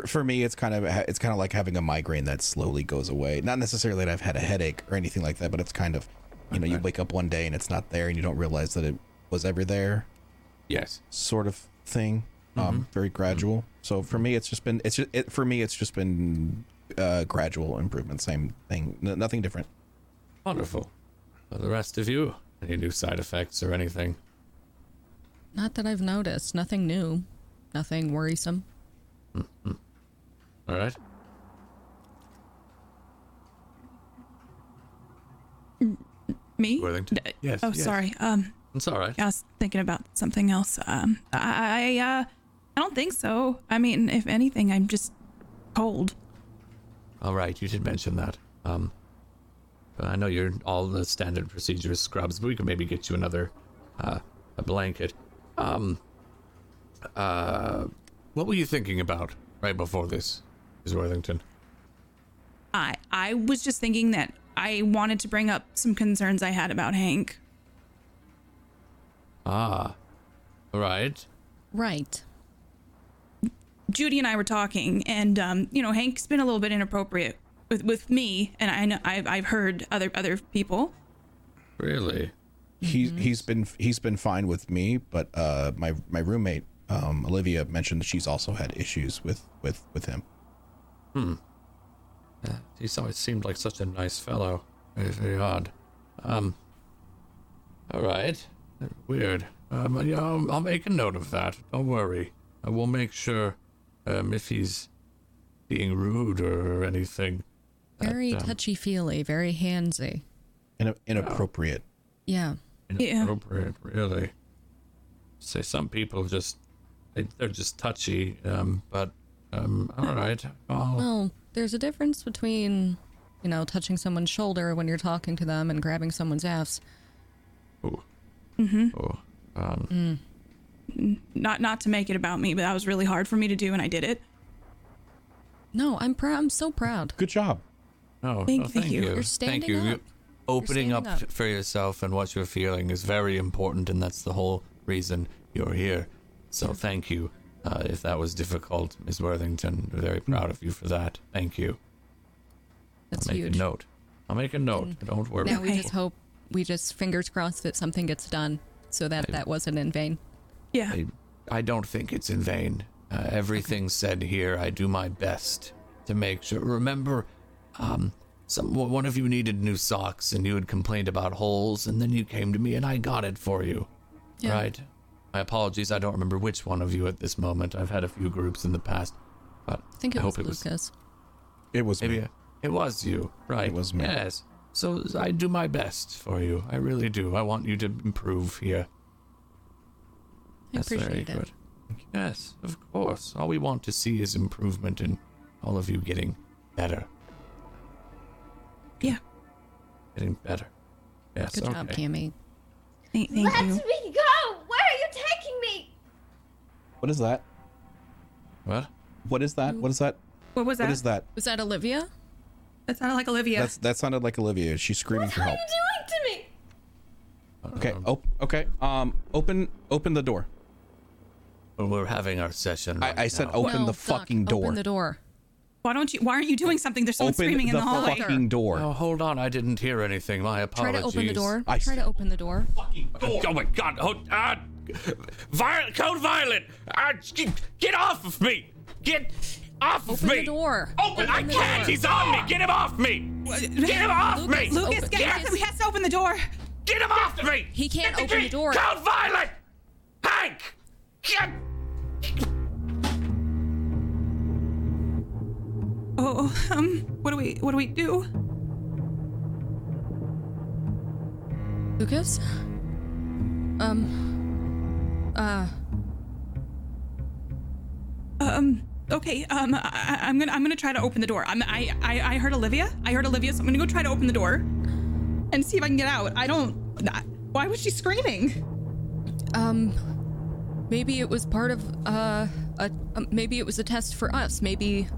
[SPEAKER 7] for, for me. It's kind of it's kind of like having a migraine that slowly goes away. Not necessarily that I've had a headache or anything like that, but it's kind of, you know, you wake up one day and it's not there, and you don't realize that it was ever there,
[SPEAKER 2] Yes.
[SPEAKER 7] sort of thing.
[SPEAKER 2] Mm-hmm.
[SPEAKER 7] Um, very gradual. So for me, it's just been it's just it, for me it's just been uh, gradual improvement. Same thing. N- nothing different.
[SPEAKER 2] Wonderful. For the rest of you, any new side effects or anything?
[SPEAKER 4] Not that I've noticed. Nothing new. Nothing worrisome.
[SPEAKER 2] All right.
[SPEAKER 5] Me?
[SPEAKER 2] Worthington.
[SPEAKER 5] D-
[SPEAKER 2] Yes,
[SPEAKER 5] Oh,
[SPEAKER 2] yes.
[SPEAKER 5] sorry. Um,
[SPEAKER 2] It's all right.
[SPEAKER 5] I was thinking about something else. Um, I, I, uh, I don't think so. I mean, if anything, I'm just cold.
[SPEAKER 2] All right, you did mention that. Um, I know you're all the standard procedures scrubs, but we could maybe get you another, uh, a blanket. Um, uh, what were you thinking about right before this, Ms. Worthington?
[SPEAKER 5] I, I was just thinking that I wanted to bring up some concerns I had about Hank.
[SPEAKER 2] Ah, right. right.
[SPEAKER 4] Right.
[SPEAKER 5] Judy and I were talking, and um, you know, Hank's been a little bit inappropriate with with me, and I know I've I've heard other other people.
[SPEAKER 2] Really?
[SPEAKER 7] He's he's been he's been fine with me, but uh, my my roommate um, Olivia mentioned that she's also had issues with with with him.
[SPEAKER 2] Uh, he's always seemed like such a nice fellow. Very, very odd. Um. All right. Weird. Um, yeah, I'll, I'll make a note of that. Don't worry. I will make sure. Um, if he's being rude or anything. that,
[SPEAKER 4] Very
[SPEAKER 2] um,
[SPEAKER 4] touchy feely. Very handsy.
[SPEAKER 7] In, inappropriate.
[SPEAKER 4] Yeah.
[SPEAKER 5] Yeah.
[SPEAKER 2] inappropriate, really. Say some people just they, they're just touchy. Um, but um, all right. I'll,
[SPEAKER 4] Well, there's a difference between, you know, touching someone's shoulder when you're talking to them and grabbing someone's ass.
[SPEAKER 2] oh,
[SPEAKER 5] Mm-hmm.
[SPEAKER 2] oh, um,
[SPEAKER 5] Not not to make it about me, but that was really hard for me to do, and I did it.
[SPEAKER 4] No, I'm proud. I'm so proud.
[SPEAKER 7] Good job.
[SPEAKER 2] Oh,
[SPEAKER 5] Thank-
[SPEAKER 2] no,
[SPEAKER 5] thank
[SPEAKER 2] thank
[SPEAKER 5] you.
[SPEAKER 2] you.
[SPEAKER 4] You're
[SPEAKER 2] thank
[SPEAKER 4] standing
[SPEAKER 2] you. You-
[SPEAKER 4] up.
[SPEAKER 2] Opening up,
[SPEAKER 4] up.
[SPEAKER 2] for yourself and what you're feeling is very important, and that's the whole reason you're here. So thank you. Uh, if that was difficult, Ms. Worthington, very proud of you for that. Thank you.
[SPEAKER 4] That's
[SPEAKER 2] I'll make
[SPEAKER 4] huge.
[SPEAKER 2] a note. I'll make a note. Don't worry.
[SPEAKER 4] Now we just hope, we just fingers crossed that something gets done so that that wasn't in vain.
[SPEAKER 5] Yeah.
[SPEAKER 2] I, I don't think it's in vain. Uh, everything said here, I do my best to make sure. Remember, um, some one of you needed new socks, and you had complained about holes, and then you came to me, and I got it for you.
[SPEAKER 4] Yeah.
[SPEAKER 2] Right. My apologies. I don't remember which one of you at this moment. I've had a few groups in the past, but
[SPEAKER 4] I think it
[SPEAKER 2] hope
[SPEAKER 4] was
[SPEAKER 2] it was
[SPEAKER 7] It was
[SPEAKER 2] maybe
[SPEAKER 7] me.
[SPEAKER 2] it was you. Right.
[SPEAKER 7] It was me.
[SPEAKER 2] Yes. So I do my best for you. I really do. I want you to improve here.
[SPEAKER 4] I
[SPEAKER 2] That's very
[SPEAKER 4] appreciate it.
[SPEAKER 2] good. Yes, of course. All we want to see is improvement in all of you getting better.
[SPEAKER 5] Yeah.
[SPEAKER 2] Getting better. Yes,
[SPEAKER 4] Good
[SPEAKER 2] okay.
[SPEAKER 4] job, Cammy.
[SPEAKER 5] Thank, thank
[SPEAKER 6] Let
[SPEAKER 5] you.
[SPEAKER 6] me go! Where are you taking me?
[SPEAKER 7] What is that?
[SPEAKER 2] What?
[SPEAKER 7] What is that? What is that?
[SPEAKER 5] What was that?
[SPEAKER 7] What is that?
[SPEAKER 4] Was that Olivia?
[SPEAKER 5] That sounded like Olivia.
[SPEAKER 7] That's that sounded like Olivia. She's screaming for help.
[SPEAKER 6] What are you doing to me?
[SPEAKER 7] Okay. Oh, okay. Um, open open the door.
[SPEAKER 2] We're having our session.
[SPEAKER 7] I,
[SPEAKER 2] right
[SPEAKER 7] I said
[SPEAKER 2] now.
[SPEAKER 7] open
[SPEAKER 4] no,
[SPEAKER 7] the
[SPEAKER 4] Doc,
[SPEAKER 7] fucking door.
[SPEAKER 4] Open the door.
[SPEAKER 5] why don't you? Why aren't you doing something? There's someone
[SPEAKER 7] Open
[SPEAKER 5] screaming in the, hallway.
[SPEAKER 7] fucking door.
[SPEAKER 2] Oh, hold on. I didn't hear anything. My apologies.
[SPEAKER 4] Try
[SPEAKER 2] apologies.
[SPEAKER 4] to open the door.
[SPEAKER 7] I
[SPEAKER 4] Try to open the door. Fucking door.
[SPEAKER 2] Oh my god. Oh, uh, Violet, Code Violet. Uh, get- get off of me. Get off of
[SPEAKER 4] Open
[SPEAKER 2] me.
[SPEAKER 4] the door.
[SPEAKER 2] Open. I
[SPEAKER 4] Open the
[SPEAKER 2] can't.
[SPEAKER 4] door.
[SPEAKER 2] He's on me. Get him off me. Get him off me.
[SPEAKER 5] Lucas,
[SPEAKER 4] Open-
[SPEAKER 5] get,
[SPEAKER 4] Yes.
[SPEAKER 5] he has to open the door.
[SPEAKER 2] Get him off me!
[SPEAKER 4] He can't
[SPEAKER 2] Get
[SPEAKER 4] open the door.
[SPEAKER 2] Code Violet! Hank! Get...
[SPEAKER 5] Oh, um, what do we? What do we do?
[SPEAKER 4] Lucas? Um. Uh,
[SPEAKER 5] Um. Okay. Um. I, I'm gonna. I'm gonna try to open the door. I'm. I, I. I heard Olivia. I heard Olivia. So I'm gonna go try to open the door, and see if I can get out. I don't. Why was she screaming?
[SPEAKER 4] um, maybe it was part of uh, a, um, maybe it was a test for us. Maybe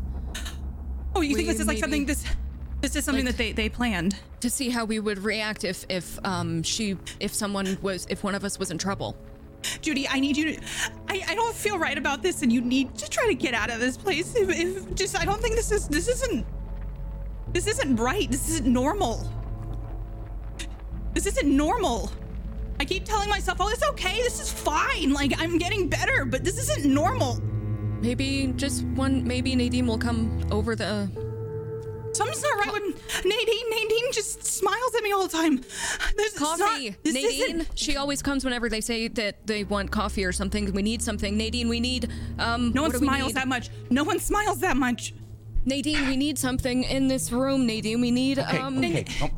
[SPEAKER 5] Oh, you think this is like something? This. This is something
[SPEAKER 4] Like-
[SPEAKER 5] that they they planned.
[SPEAKER 4] to see how we would react if if um she if someone was if one of us was in trouble.
[SPEAKER 5] Judy, I need you to. I, I don't feel right about this, and you need to try to get out of this place. If, if just, I don't think this is. This isn't. This isn't right. This isn't normal. This isn't normal. I keep telling myself, oh, it's okay. This is fine. Like, I'm getting better, but this isn't normal.
[SPEAKER 4] Maybe just one. Maybe Nadine will come over the.
[SPEAKER 5] Something's not right with Nadine. Nadine just smiles at me all the time. This is not-
[SPEAKER 4] Coffee,
[SPEAKER 5] this
[SPEAKER 4] Nadine.
[SPEAKER 5] isn't-
[SPEAKER 4] She always comes whenever they say that they want coffee or something. We need something, Nadine. We need um.
[SPEAKER 5] No one
[SPEAKER 4] what do we
[SPEAKER 5] smiles that much. No one smiles that much.
[SPEAKER 4] Nadine, we need something in this room. Nadine, we need
[SPEAKER 7] Okay,
[SPEAKER 4] um.
[SPEAKER 7] okay. Oh,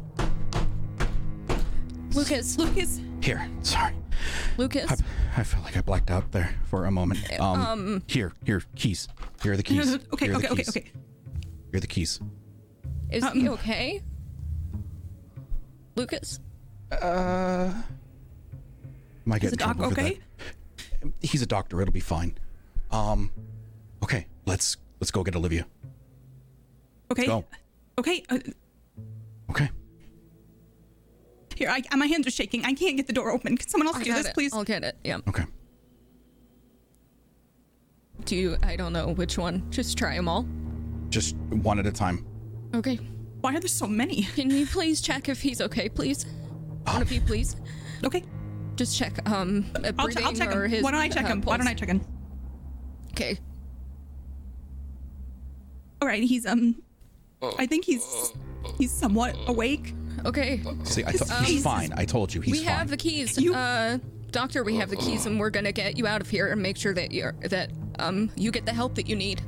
[SPEAKER 4] Lucas,
[SPEAKER 5] Lucas,
[SPEAKER 7] here, sorry.
[SPEAKER 4] Lucas.
[SPEAKER 7] I, I felt like I blacked out there for a moment. Um,
[SPEAKER 4] Um.
[SPEAKER 7] here, here, keys. Here are the keys. [LAUGHS]
[SPEAKER 5] okay,
[SPEAKER 7] Here are the
[SPEAKER 5] okay, okay,
[SPEAKER 7] keys.
[SPEAKER 5] okay.
[SPEAKER 7] Here are the keys.
[SPEAKER 4] Is
[SPEAKER 5] Um,
[SPEAKER 4] he okay? Lucas.
[SPEAKER 7] Uh, might get
[SPEAKER 5] Is the doc okay?
[SPEAKER 7] that. He's a doctor. It'll be fine. Um, okay. Let's let's go get Olivia.
[SPEAKER 5] Okay.
[SPEAKER 7] Go.
[SPEAKER 5] Okay. Uh,
[SPEAKER 7] Okay.
[SPEAKER 5] here, I, my hands are shaking. I can't get the door open. Can someone else
[SPEAKER 4] I
[SPEAKER 5] do this,
[SPEAKER 4] it.
[SPEAKER 5] please?
[SPEAKER 4] I'll get it. Yeah.
[SPEAKER 7] Okay.
[SPEAKER 4] Do you? I don't know which one. Just try them all.
[SPEAKER 7] Just one at a time.
[SPEAKER 4] Okay.
[SPEAKER 5] Why are there so many? [LAUGHS]
[SPEAKER 4] Can you please check if he's okay, please? One of you, please.
[SPEAKER 5] Okay.
[SPEAKER 4] Just check. Um, uh,
[SPEAKER 5] I'll, ch- I'll check
[SPEAKER 4] or
[SPEAKER 5] him.
[SPEAKER 4] his.
[SPEAKER 5] Why don't I check
[SPEAKER 4] uh,
[SPEAKER 5] him? Why don't I check him?
[SPEAKER 4] Okay.
[SPEAKER 5] All right. He's um. I think he's he's somewhat awake.
[SPEAKER 4] Okay.
[SPEAKER 7] See, I th-
[SPEAKER 5] Um,
[SPEAKER 7] he's fine. I told you, he's
[SPEAKER 4] we
[SPEAKER 7] fine.
[SPEAKER 4] We have the keys.
[SPEAKER 5] You-
[SPEAKER 4] Uh, doctor, we have the keys, and we're gonna get you out of here and make sure that you're that um you get the help that you need.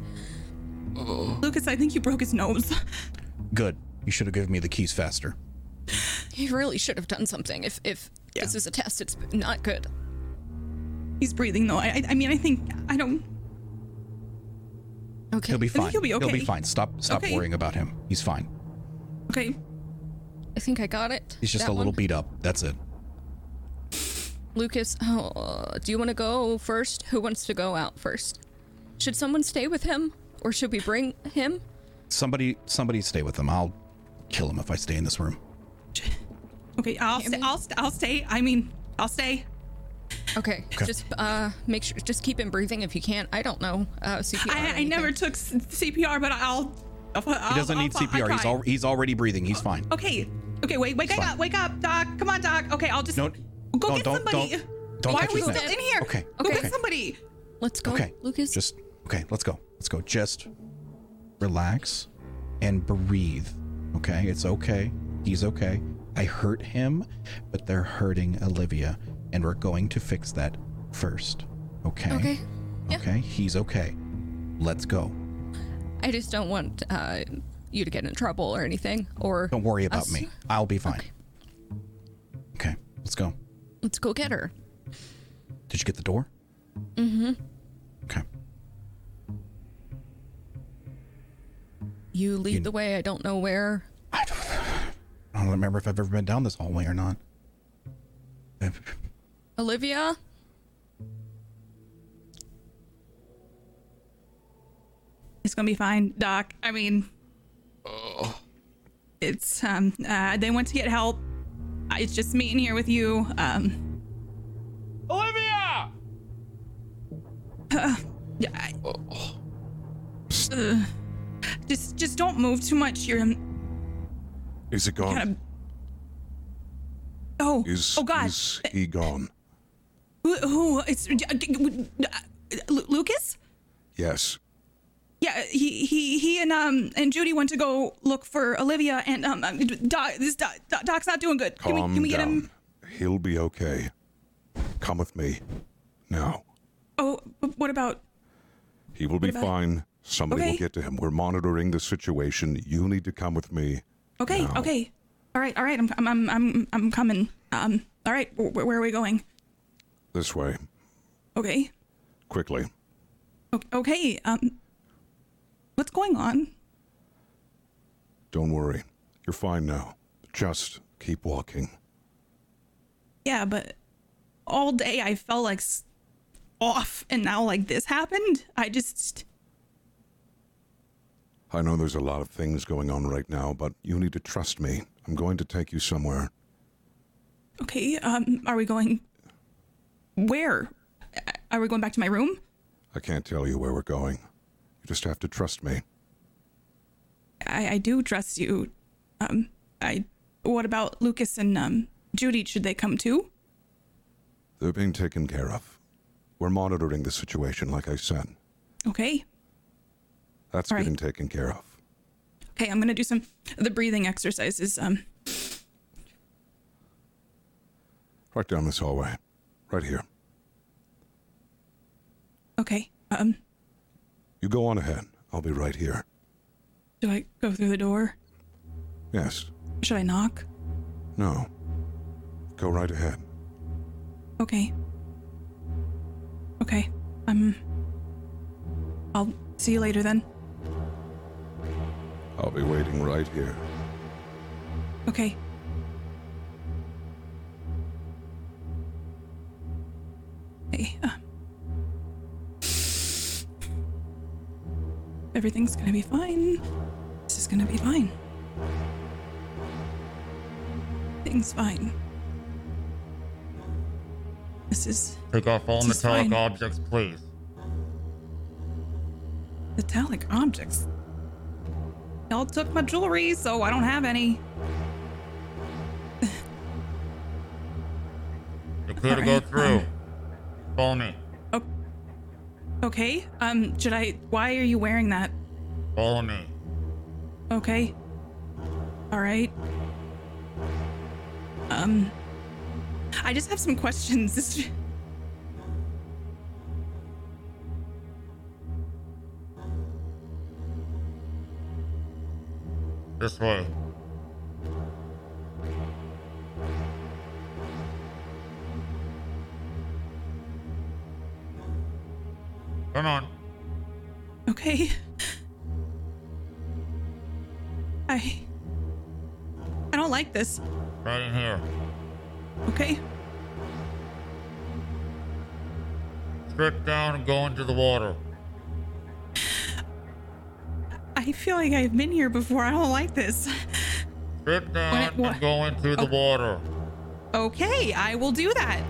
[SPEAKER 4] Oh.
[SPEAKER 5] Lucas, I think you broke his nose. [LAUGHS]
[SPEAKER 7] Good. You should have given me the keys faster.
[SPEAKER 4] He really should have done something. If if this is a test, it's not good.
[SPEAKER 5] He's breathing though. I I, I mean I think I don't.
[SPEAKER 4] Okay.
[SPEAKER 7] He'll be
[SPEAKER 5] think
[SPEAKER 7] fine.
[SPEAKER 5] he'll be okay.
[SPEAKER 7] He'll be fine. Stop stop
[SPEAKER 5] Okay.
[SPEAKER 7] worrying about him. He's fine.
[SPEAKER 5] Okay.
[SPEAKER 4] I think I got it.
[SPEAKER 7] He's just
[SPEAKER 4] That
[SPEAKER 7] a little
[SPEAKER 4] one.
[SPEAKER 7] beat up. That's it.
[SPEAKER 4] Lucas, oh, do you want to go first? Who wants to go out first? Should someone stay with him, or should we bring him?
[SPEAKER 7] Somebody somebody stay with him. I'll kill him if I stay in this room. [LAUGHS]
[SPEAKER 5] Okay. I'll stay.
[SPEAKER 4] Hammy?
[SPEAKER 5] I'll st- I'll stay. I mean I'll stay.
[SPEAKER 4] Okay, okay. just uh, make sure, just keep him breathing if you can. I don't know uh, CPR.
[SPEAKER 5] I, I never took s- CPR, but I'll. I'll
[SPEAKER 7] He doesn't need CPR. He's al- he's already breathing. He's fine.
[SPEAKER 5] Okay. Okay. Wait. Wake
[SPEAKER 7] It's
[SPEAKER 5] up. Wake up, Doc. Come on, Doc. Okay. I'll just
[SPEAKER 7] No,
[SPEAKER 5] go
[SPEAKER 7] no,
[SPEAKER 5] get
[SPEAKER 7] don't-
[SPEAKER 5] somebody.
[SPEAKER 7] don't- don't
[SPEAKER 5] Why are we still in here?
[SPEAKER 7] Okay,
[SPEAKER 5] Go
[SPEAKER 7] okay.
[SPEAKER 5] get somebody.
[SPEAKER 4] Let's go,
[SPEAKER 7] Okay,
[SPEAKER 4] Lucas.
[SPEAKER 7] Just okay. Let's go. Let's go. Just relax and breathe. Okay, it's okay. He's okay. I hurt him, but they're hurting Olivia, and we're going to fix that first. Okay.
[SPEAKER 4] Okay. Yeah.
[SPEAKER 7] Okay. He's okay. Let's go.
[SPEAKER 4] I just don't want uh, you to get in trouble or anything. Or
[SPEAKER 7] Don't worry about
[SPEAKER 4] us.
[SPEAKER 7] me. I'll be fine. Okay. Let's go.
[SPEAKER 4] Let's go get her.
[SPEAKER 7] Did you get the door?
[SPEAKER 4] Mm-hmm.
[SPEAKER 7] Okay.
[SPEAKER 4] You lead
[SPEAKER 7] You-
[SPEAKER 4] the way. I don't know where.
[SPEAKER 7] I don't, I don't remember if I've ever been down this hallway or not.
[SPEAKER 4] Olivia.
[SPEAKER 5] It's gonna be fine, Doc. I mean, it's um. Uh, they went to get help. Uh, It's just me in here with you. Um.
[SPEAKER 2] Olivia!
[SPEAKER 5] Uh, yeah. I, uh, just, just don't move too much. You're um,
[SPEAKER 3] Is it gone?
[SPEAKER 5] Oh.
[SPEAKER 3] Is,
[SPEAKER 5] oh God.
[SPEAKER 3] is he gone?
[SPEAKER 5] Who? who it's uh, Lucas.
[SPEAKER 3] Yes.
[SPEAKER 5] Yeah, he he he and um and Judy went to go look for Olivia and um um, Doc this Doc, Doc- Doc's not doing good. Can we
[SPEAKER 3] Calm
[SPEAKER 5] can we get
[SPEAKER 3] down.
[SPEAKER 5] him?
[SPEAKER 3] He'll be okay. Come with me. Now.
[SPEAKER 5] Oh, but what about?
[SPEAKER 3] He will be
[SPEAKER 5] about-
[SPEAKER 3] fine. Somebody
[SPEAKER 5] Okay.
[SPEAKER 3] will get to him. We're monitoring the situation. You need to come with me.
[SPEAKER 5] Okay,
[SPEAKER 3] Now.
[SPEAKER 5] okay, all right, all right. I'm I'm I'm I'm, coming. Um, all right. Where, where are we going?
[SPEAKER 3] This way.
[SPEAKER 5] Okay.
[SPEAKER 3] Quickly.
[SPEAKER 5] Okay. Um. What's going on?
[SPEAKER 3] Don't worry. You're fine now. Just keep walking.
[SPEAKER 5] Yeah, but all day I felt like off, and now like this happened. I just.
[SPEAKER 3] I know there's a lot of things going on right now, but you need to trust me. I'm going to take you somewhere.
[SPEAKER 5] Okay. Um. Are we going? Where? Are we going back to my room?
[SPEAKER 3] I can't tell you where we're going. You just have to trust me.
[SPEAKER 5] I, I do trust you. Um. I. What about Lucas and um Judy? Should they come too?
[SPEAKER 3] They're being taken care of. We're monitoring the situation, like I said.
[SPEAKER 5] Okay.
[SPEAKER 3] That's
[SPEAKER 5] All right.
[SPEAKER 3] getting taken care of.
[SPEAKER 5] Okay. I'm gonna do some of the breathing exercises. Um.
[SPEAKER 3] Right down this hallway. Right here.
[SPEAKER 5] Okay. Um.
[SPEAKER 3] You go on ahead. I'll be right here.
[SPEAKER 5] Do I go through the door?
[SPEAKER 3] Yes.
[SPEAKER 5] Should I knock?
[SPEAKER 3] No. Go right ahead.
[SPEAKER 5] Okay. Okay. Um. I'll see you later then.
[SPEAKER 3] I'll be waiting right here.
[SPEAKER 5] Okay. Hey. Uh, everything's gonna be fine. This is gonna be fine. Things fine. This is
[SPEAKER 10] Take off all
[SPEAKER 5] This
[SPEAKER 10] metallic
[SPEAKER 5] fine.
[SPEAKER 10] objects, please.
[SPEAKER 5] metallic objects. Y'all took my jewelry, so I don't have any.
[SPEAKER 10] You're clear to go through.
[SPEAKER 5] um,
[SPEAKER 10] Follow me.
[SPEAKER 5] Okay. Um, should I? Why are you wearing that?
[SPEAKER 10] Follow me.
[SPEAKER 5] Okay. All right. Um, I just have some questions. [LAUGHS] This-
[SPEAKER 10] way. Come on.
[SPEAKER 5] Okay. I. I don't like this.
[SPEAKER 10] Right in here.
[SPEAKER 5] Okay.
[SPEAKER 10] Strip down and go into the water.
[SPEAKER 5] I feel like I've been here before. I don't like this.
[SPEAKER 10] Strip down
[SPEAKER 5] it-
[SPEAKER 10] and go into the
[SPEAKER 5] Oh.
[SPEAKER 10] water.
[SPEAKER 5] Okay, I will do that.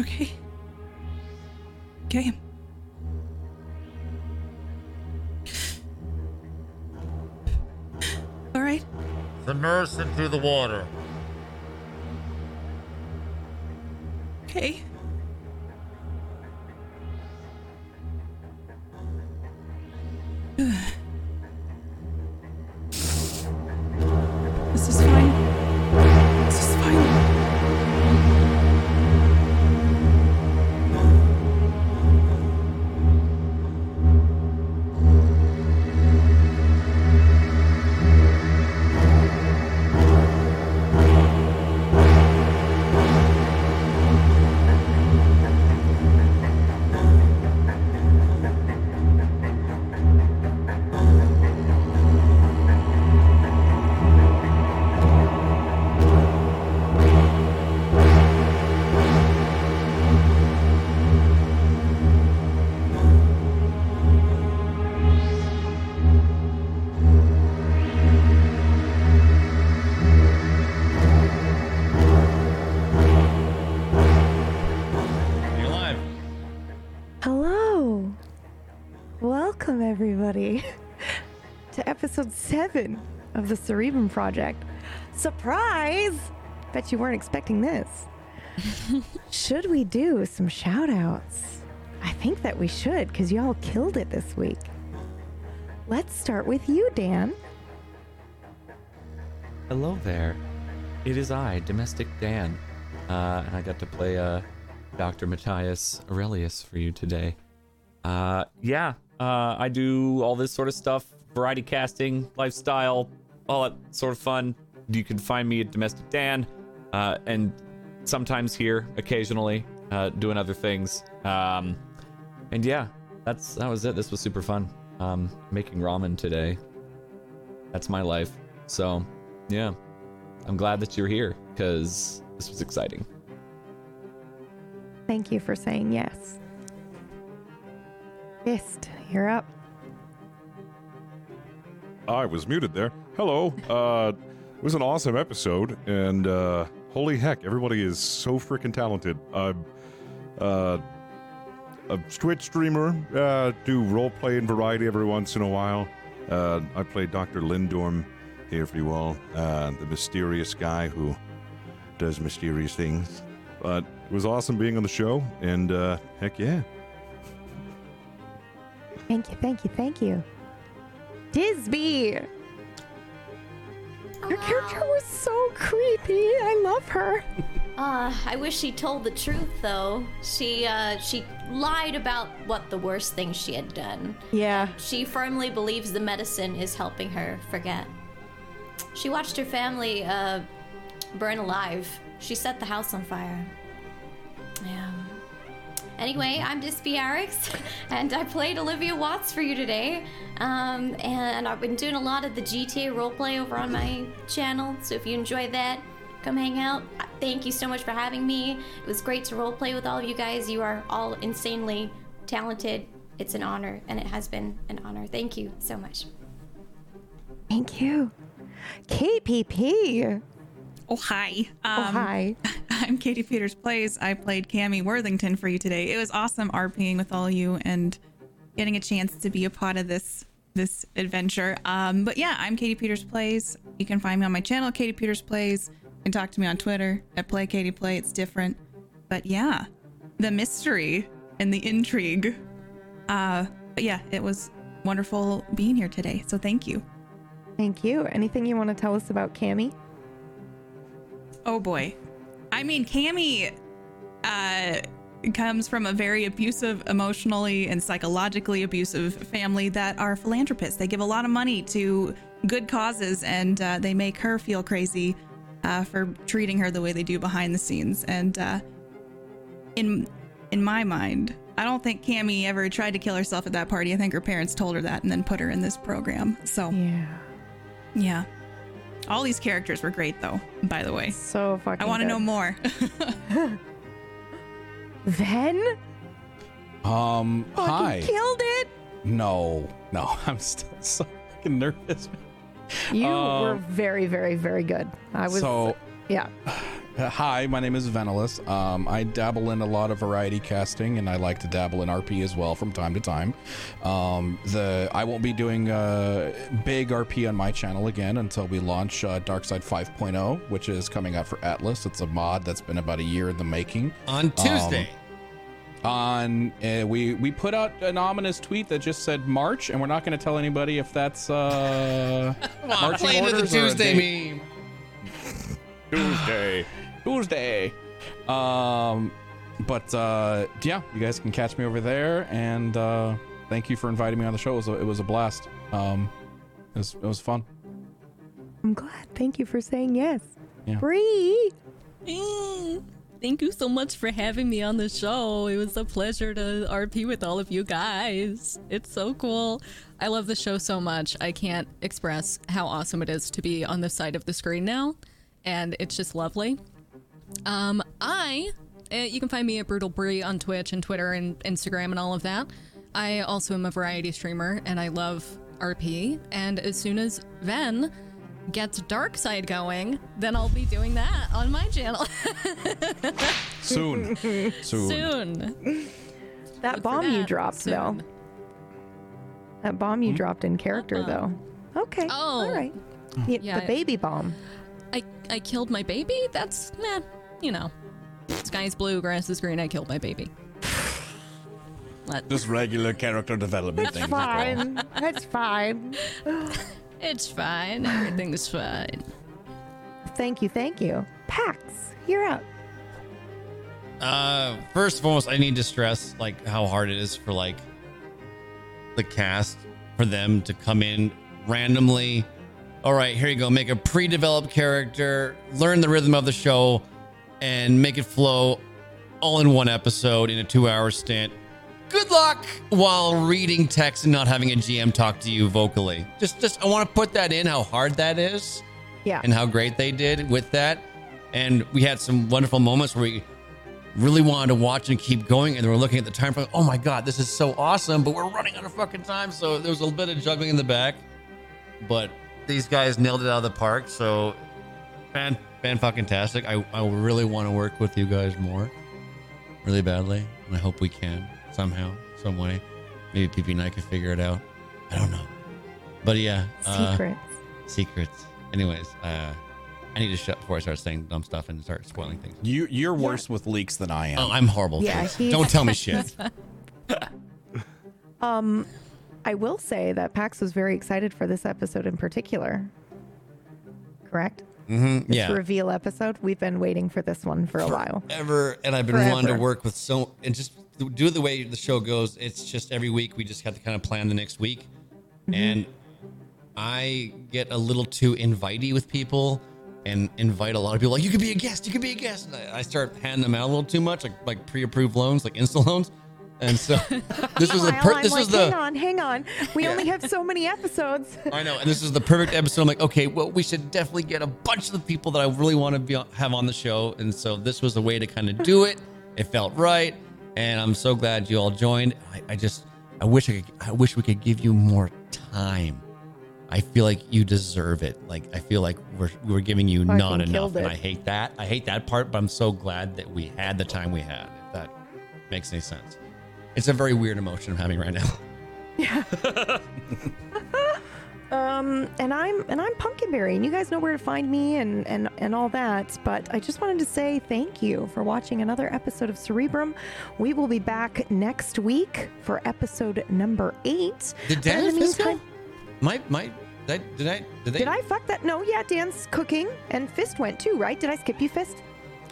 [SPEAKER 5] Okay. Okay. All right.
[SPEAKER 10] Submerge into the water.
[SPEAKER 5] Okay.
[SPEAKER 1] Everybody, [LAUGHS] to episode seven of the Cerebrum Project. Surprise! Bet you weren't expecting this. [LAUGHS] should we do some shout outs? I think that we should, because y'all killed it this week. Let's start with you, Dan.
[SPEAKER 11] Hello there. It is I, Domestic Dan, uh, and I got to play uh, Dr. Matthias Aurelius for you today. Uh, yeah, uh, I do all this sort of stuff variety casting, lifestyle, all that sort of fun. You can find me at Domestic Dan uh, and sometimes here, occasionally, uh, doing other things. Um, and yeah, that's that was it. This was super fun. Um, making ramen today. That's my life. So, yeah, I'm glad that you're here because this was exciting.
[SPEAKER 1] Thank you for saying yes. Fist, you're up.
[SPEAKER 3] I was muted there. Hello. Uh, it was an awesome episode, and uh, holy heck, everybody is so freaking talented. I'm uh, a Twitch streamer, uh, do role play and variety every once in a while. Uh, I play Dr. Lindorm here for you all, uh, the mysterious guy who does mysterious things. But it was awesome being on the show, and uh, heck yeah.
[SPEAKER 1] Thank you, thank you, thank you. Disby! Your character was so creepy. I love her. [LAUGHS]
[SPEAKER 6] Uh, I wish she told the truth though. She uh she lied about what the worst thing she had done.
[SPEAKER 1] Yeah.
[SPEAKER 6] She firmly believes the medicine is helping her forget. She watched her family uh burn alive. She set the house on fire. Yeah. Anyway, I'm Dispy Arix, [LAUGHS] and I played Olivia Watts for you today. Um, and I've been doing a lot of the GTA roleplay over on my channel, so if you enjoy that, come hang out. Thank you so much for having me. It was great to roleplay with all of you guys. You are all insanely talented. It's an honor, and it has been an honor. Thank you so much.
[SPEAKER 1] Thank you. KPP.
[SPEAKER 5] Oh hi. Um,
[SPEAKER 1] oh hi. [LAUGHS]
[SPEAKER 5] I'm Katie Peters Plays. I played Cammy Worthington for you today. It was awesome RPing with all you and getting a chance to be a part of this this adventure. Um, but yeah, I'm Katie Peters Plays. You can find me on my channel, Katie Peters Plays. You can talk to me on Twitter at Play Katie Play. It's different. But yeah, the mystery and the intrigue. Uh, but yeah, it was wonderful being here today. So thank you.
[SPEAKER 1] Thank you. Anything you want to tell us about Cammy?
[SPEAKER 5] Oh boy. I mean, Cammy uh, comes from a very abusive, emotionally and psychologically abusive family that are philanthropists. They give a lot of money to good causes and uh, they make her feel crazy uh, for treating her the way they do behind the scenes. And uh, in in my mind, I don't think Cammy ever tried to kill herself at that party. I think her parents told her that and then put her in this program. So
[SPEAKER 1] yeah,
[SPEAKER 5] yeah. All these characters were great, though. By the way,
[SPEAKER 1] so fucking.
[SPEAKER 5] I want to know more. [LAUGHS]
[SPEAKER 1] then.
[SPEAKER 7] Um, hi.
[SPEAKER 1] Killed it.
[SPEAKER 7] No, no, [LAUGHS] I'm still so fucking nervous.
[SPEAKER 1] You
[SPEAKER 7] Um,
[SPEAKER 1] were very, very, very good. I was.
[SPEAKER 7] so-
[SPEAKER 1] Yeah. [SIGHS]
[SPEAKER 7] Hi, my name is Venelus. Um, I dabble in a lot of variety casting, and I like to dabble in RP as well from time to time. Um, the I won't be doing uh, big RP on my channel again until we launch uh, Darkside 5.0, which is coming out for Atlas. It's a mod that's been about a year in the making.
[SPEAKER 12] On Tuesday.
[SPEAKER 7] Um, on uh, we we put out an ominous tweet that just said March, and we're not going to tell anybody if that's uh, [LAUGHS]
[SPEAKER 12] Come on,
[SPEAKER 7] marching
[SPEAKER 12] play the
[SPEAKER 7] orders or a
[SPEAKER 12] Tuesday meme.
[SPEAKER 7] Tuesday. [SIGHS] Tuesday. Um, but uh, yeah, you guys can catch me over there, and uh, thank you for inviting me on the show. It was a, it was a blast. Um, it was it was fun.
[SPEAKER 1] I'm glad. Thank you for saying yes.
[SPEAKER 7] Yeah.
[SPEAKER 1] Bree.
[SPEAKER 4] Mm, Thank you so much for having me on the show. It was a pleasure to RP with all of you guys. It's so cool. I love the show so much. I can't express how awesome it is to be on this side of the screen now, and it's just lovely. Um, I, uh, you can find me at Brutal Brie on Twitch and Twitter and Instagram and all of that. I also am a variety streamer and I love RP. And as soon as Ven gets Dark Side going, then I'll be doing that on my channel. [LAUGHS]
[SPEAKER 7] Soon. Soon.
[SPEAKER 4] Soon.
[SPEAKER 1] That bomb you
[SPEAKER 4] that
[SPEAKER 1] dropped, though. That bomb you dropped in character, though. Okay.
[SPEAKER 4] Oh.
[SPEAKER 1] All right. The,
[SPEAKER 4] Yeah,
[SPEAKER 1] the baby bomb.
[SPEAKER 4] I, I killed my baby? That's, meh, you know. Sky's blue, grass is green, I killed my baby. Let-
[SPEAKER 7] Just regular character development
[SPEAKER 1] It's fine. That's fine. [LAUGHS]
[SPEAKER 4] It's fine. Everything's fine.
[SPEAKER 1] Thank you. Thank you. Pax, you're up.
[SPEAKER 12] Uh, first and foremost, I need to stress like how hard it is for like the cast for them to come in randomly all right, here you go. Make a pre-developed character, learn the rhythm of the show, and make it flow all in one episode in a two-hour stint. Good luck while reading text and not having a GM talk to you vocally. Just, just I want to put that in how hard that is
[SPEAKER 1] Yeah.
[SPEAKER 12] and how great they did with that. And we had some wonderful moments where we really wanted to watch and keep going. And we were looking at the time for, oh my God, this is so awesome, but we're running out of fucking time. So there was a little bit of juggling in the back. But these guys nailed it out of the park. So fan, fan fucking tastic. I, I really want to work with you guys more, really badly. And I hope we can somehow, some way. Maybe PP and I can figure it out. I don't know. But yeah. uh,
[SPEAKER 1] Secrets.
[SPEAKER 12] secrets. Anyways, uh, I need to shut before I start saying dumb stuff and start spoiling things.
[SPEAKER 7] You you're worse with leaks than I am.
[SPEAKER 12] Oh, I'm horrible.
[SPEAKER 1] Yeah,
[SPEAKER 12] kids. Don't tell me shit. [LAUGHS]
[SPEAKER 1] Um, I will say that Pax was very excited for this episode in particular. Correct?
[SPEAKER 12] Mm-hmm.
[SPEAKER 1] This
[SPEAKER 12] Yeah.
[SPEAKER 1] reveal episode. We've been waiting for this one for a while.
[SPEAKER 12] Ever and I've been wanting to work with so and just do it the way the show goes. It's just every week we just have to kind of plan the next week,
[SPEAKER 1] Mm-hmm.
[SPEAKER 12] and I get a little too invitey with people and invite a lot of people. Like you could be a guest, you could be a guest. And I I start handing them out a little too much, like like pre-approved loans, like insta loans. And so [LAUGHS] this was the per- this
[SPEAKER 1] like,
[SPEAKER 12] was the
[SPEAKER 1] hang on, hang on. We only have so many episodes. [LAUGHS]
[SPEAKER 12] I know, and this is the perfect episode. I'm like, okay, well, we should definitely get a bunch of the people that I really want to be on, have on the show, and so this was a way to kind of do [LAUGHS] it. It felt right, and I'm so glad you all joined. I, I just, I wish I could, I wish we could give you more time. I feel like you deserve it. Like I feel like we're we're giving you not enough, and. I hate that. I hate that part, but I'm so glad that we had the time we had. If that makes any sense. It's a very weird emotion I'm having right now. Yeah. [LAUGHS]
[SPEAKER 1] um, and I'm and I'm Pumpkinberry, and you guys know where to find me and and and all that. But I just wanted to say thank you for watching another episode of Cerebrum. We will be back next week for episode number eight.
[SPEAKER 12] Did Dan
[SPEAKER 1] in the
[SPEAKER 12] and go?
[SPEAKER 1] meantime-
[SPEAKER 12] My my did I did I did they
[SPEAKER 1] Did I fuck that? No, yeah, Dan's cooking and Fist went too, right? Did I skip you, Fist?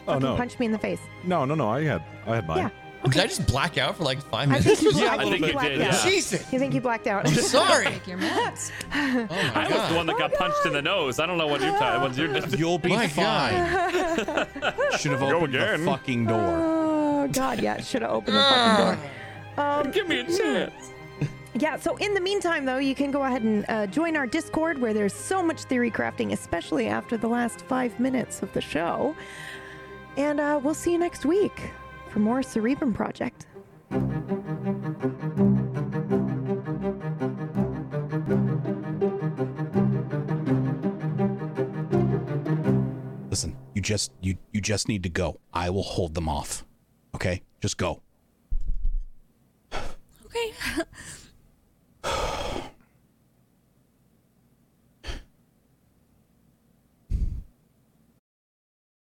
[SPEAKER 13] Oh,
[SPEAKER 1] Fucking
[SPEAKER 13] no.
[SPEAKER 1] punch me in the face.
[SPEAKER 13] No, no, no. I had I had mine.
[SPEAKER 1] Yeah.
[SPEAKER 12] Did I just black out for like five
[SPEAKER 1] I
[SPEAKER 12] minutes?
[SPEAKER 1] think you,
[SPEAKER 13] Yeah,
[SPEAKER 1] I
[SPEAKER 13] a
[SPEAKER 1] think you blacked
[SPEAKER 13] Yeah.
[SPEAKER 1] out.
[SPEAKER 12] Jesus.
[SPEAKER 1] You think you blacked out?
[SPEAKER 12] I'm [LAUGHS] sorry.
[SPEAKER 4] Take your meds.
[SPEAKER 12] Oh my
[SPEAKER 14] I was
[SPEAKER 12] god.
[SPEAKER 14] the one that got punched in the nose. I don't know what you what you did. [LAUGHS]
[SPEAKER 7] You'll be
[SPEAKER 12] My
[SPEAKER 7] fine. [LAUGHS] Should have
[SPEAKER 14] Go
[SPEAKER 7] opened the
[SPEAKER 14] again.
[SPEAKER 7] fucking door.
[SPEAKER 1] Oh God, yeah, should have opened the fucking door. Um,
[SPEAKER 14] Give me a chance.
[SPEAKER 1] Yeah, so in the meantime, though, you can go ahead and uh, join our Discord where there's so much theory crafting, especially after the last five minutes of the show. And uh, we'll see you next week for more Cerebrum Project.
[SPEAKER 7] Listen, you just you you just need to go. I will hold them off. Okay? Just go.
[SPEAKER 4] Okay. [LAUGHS]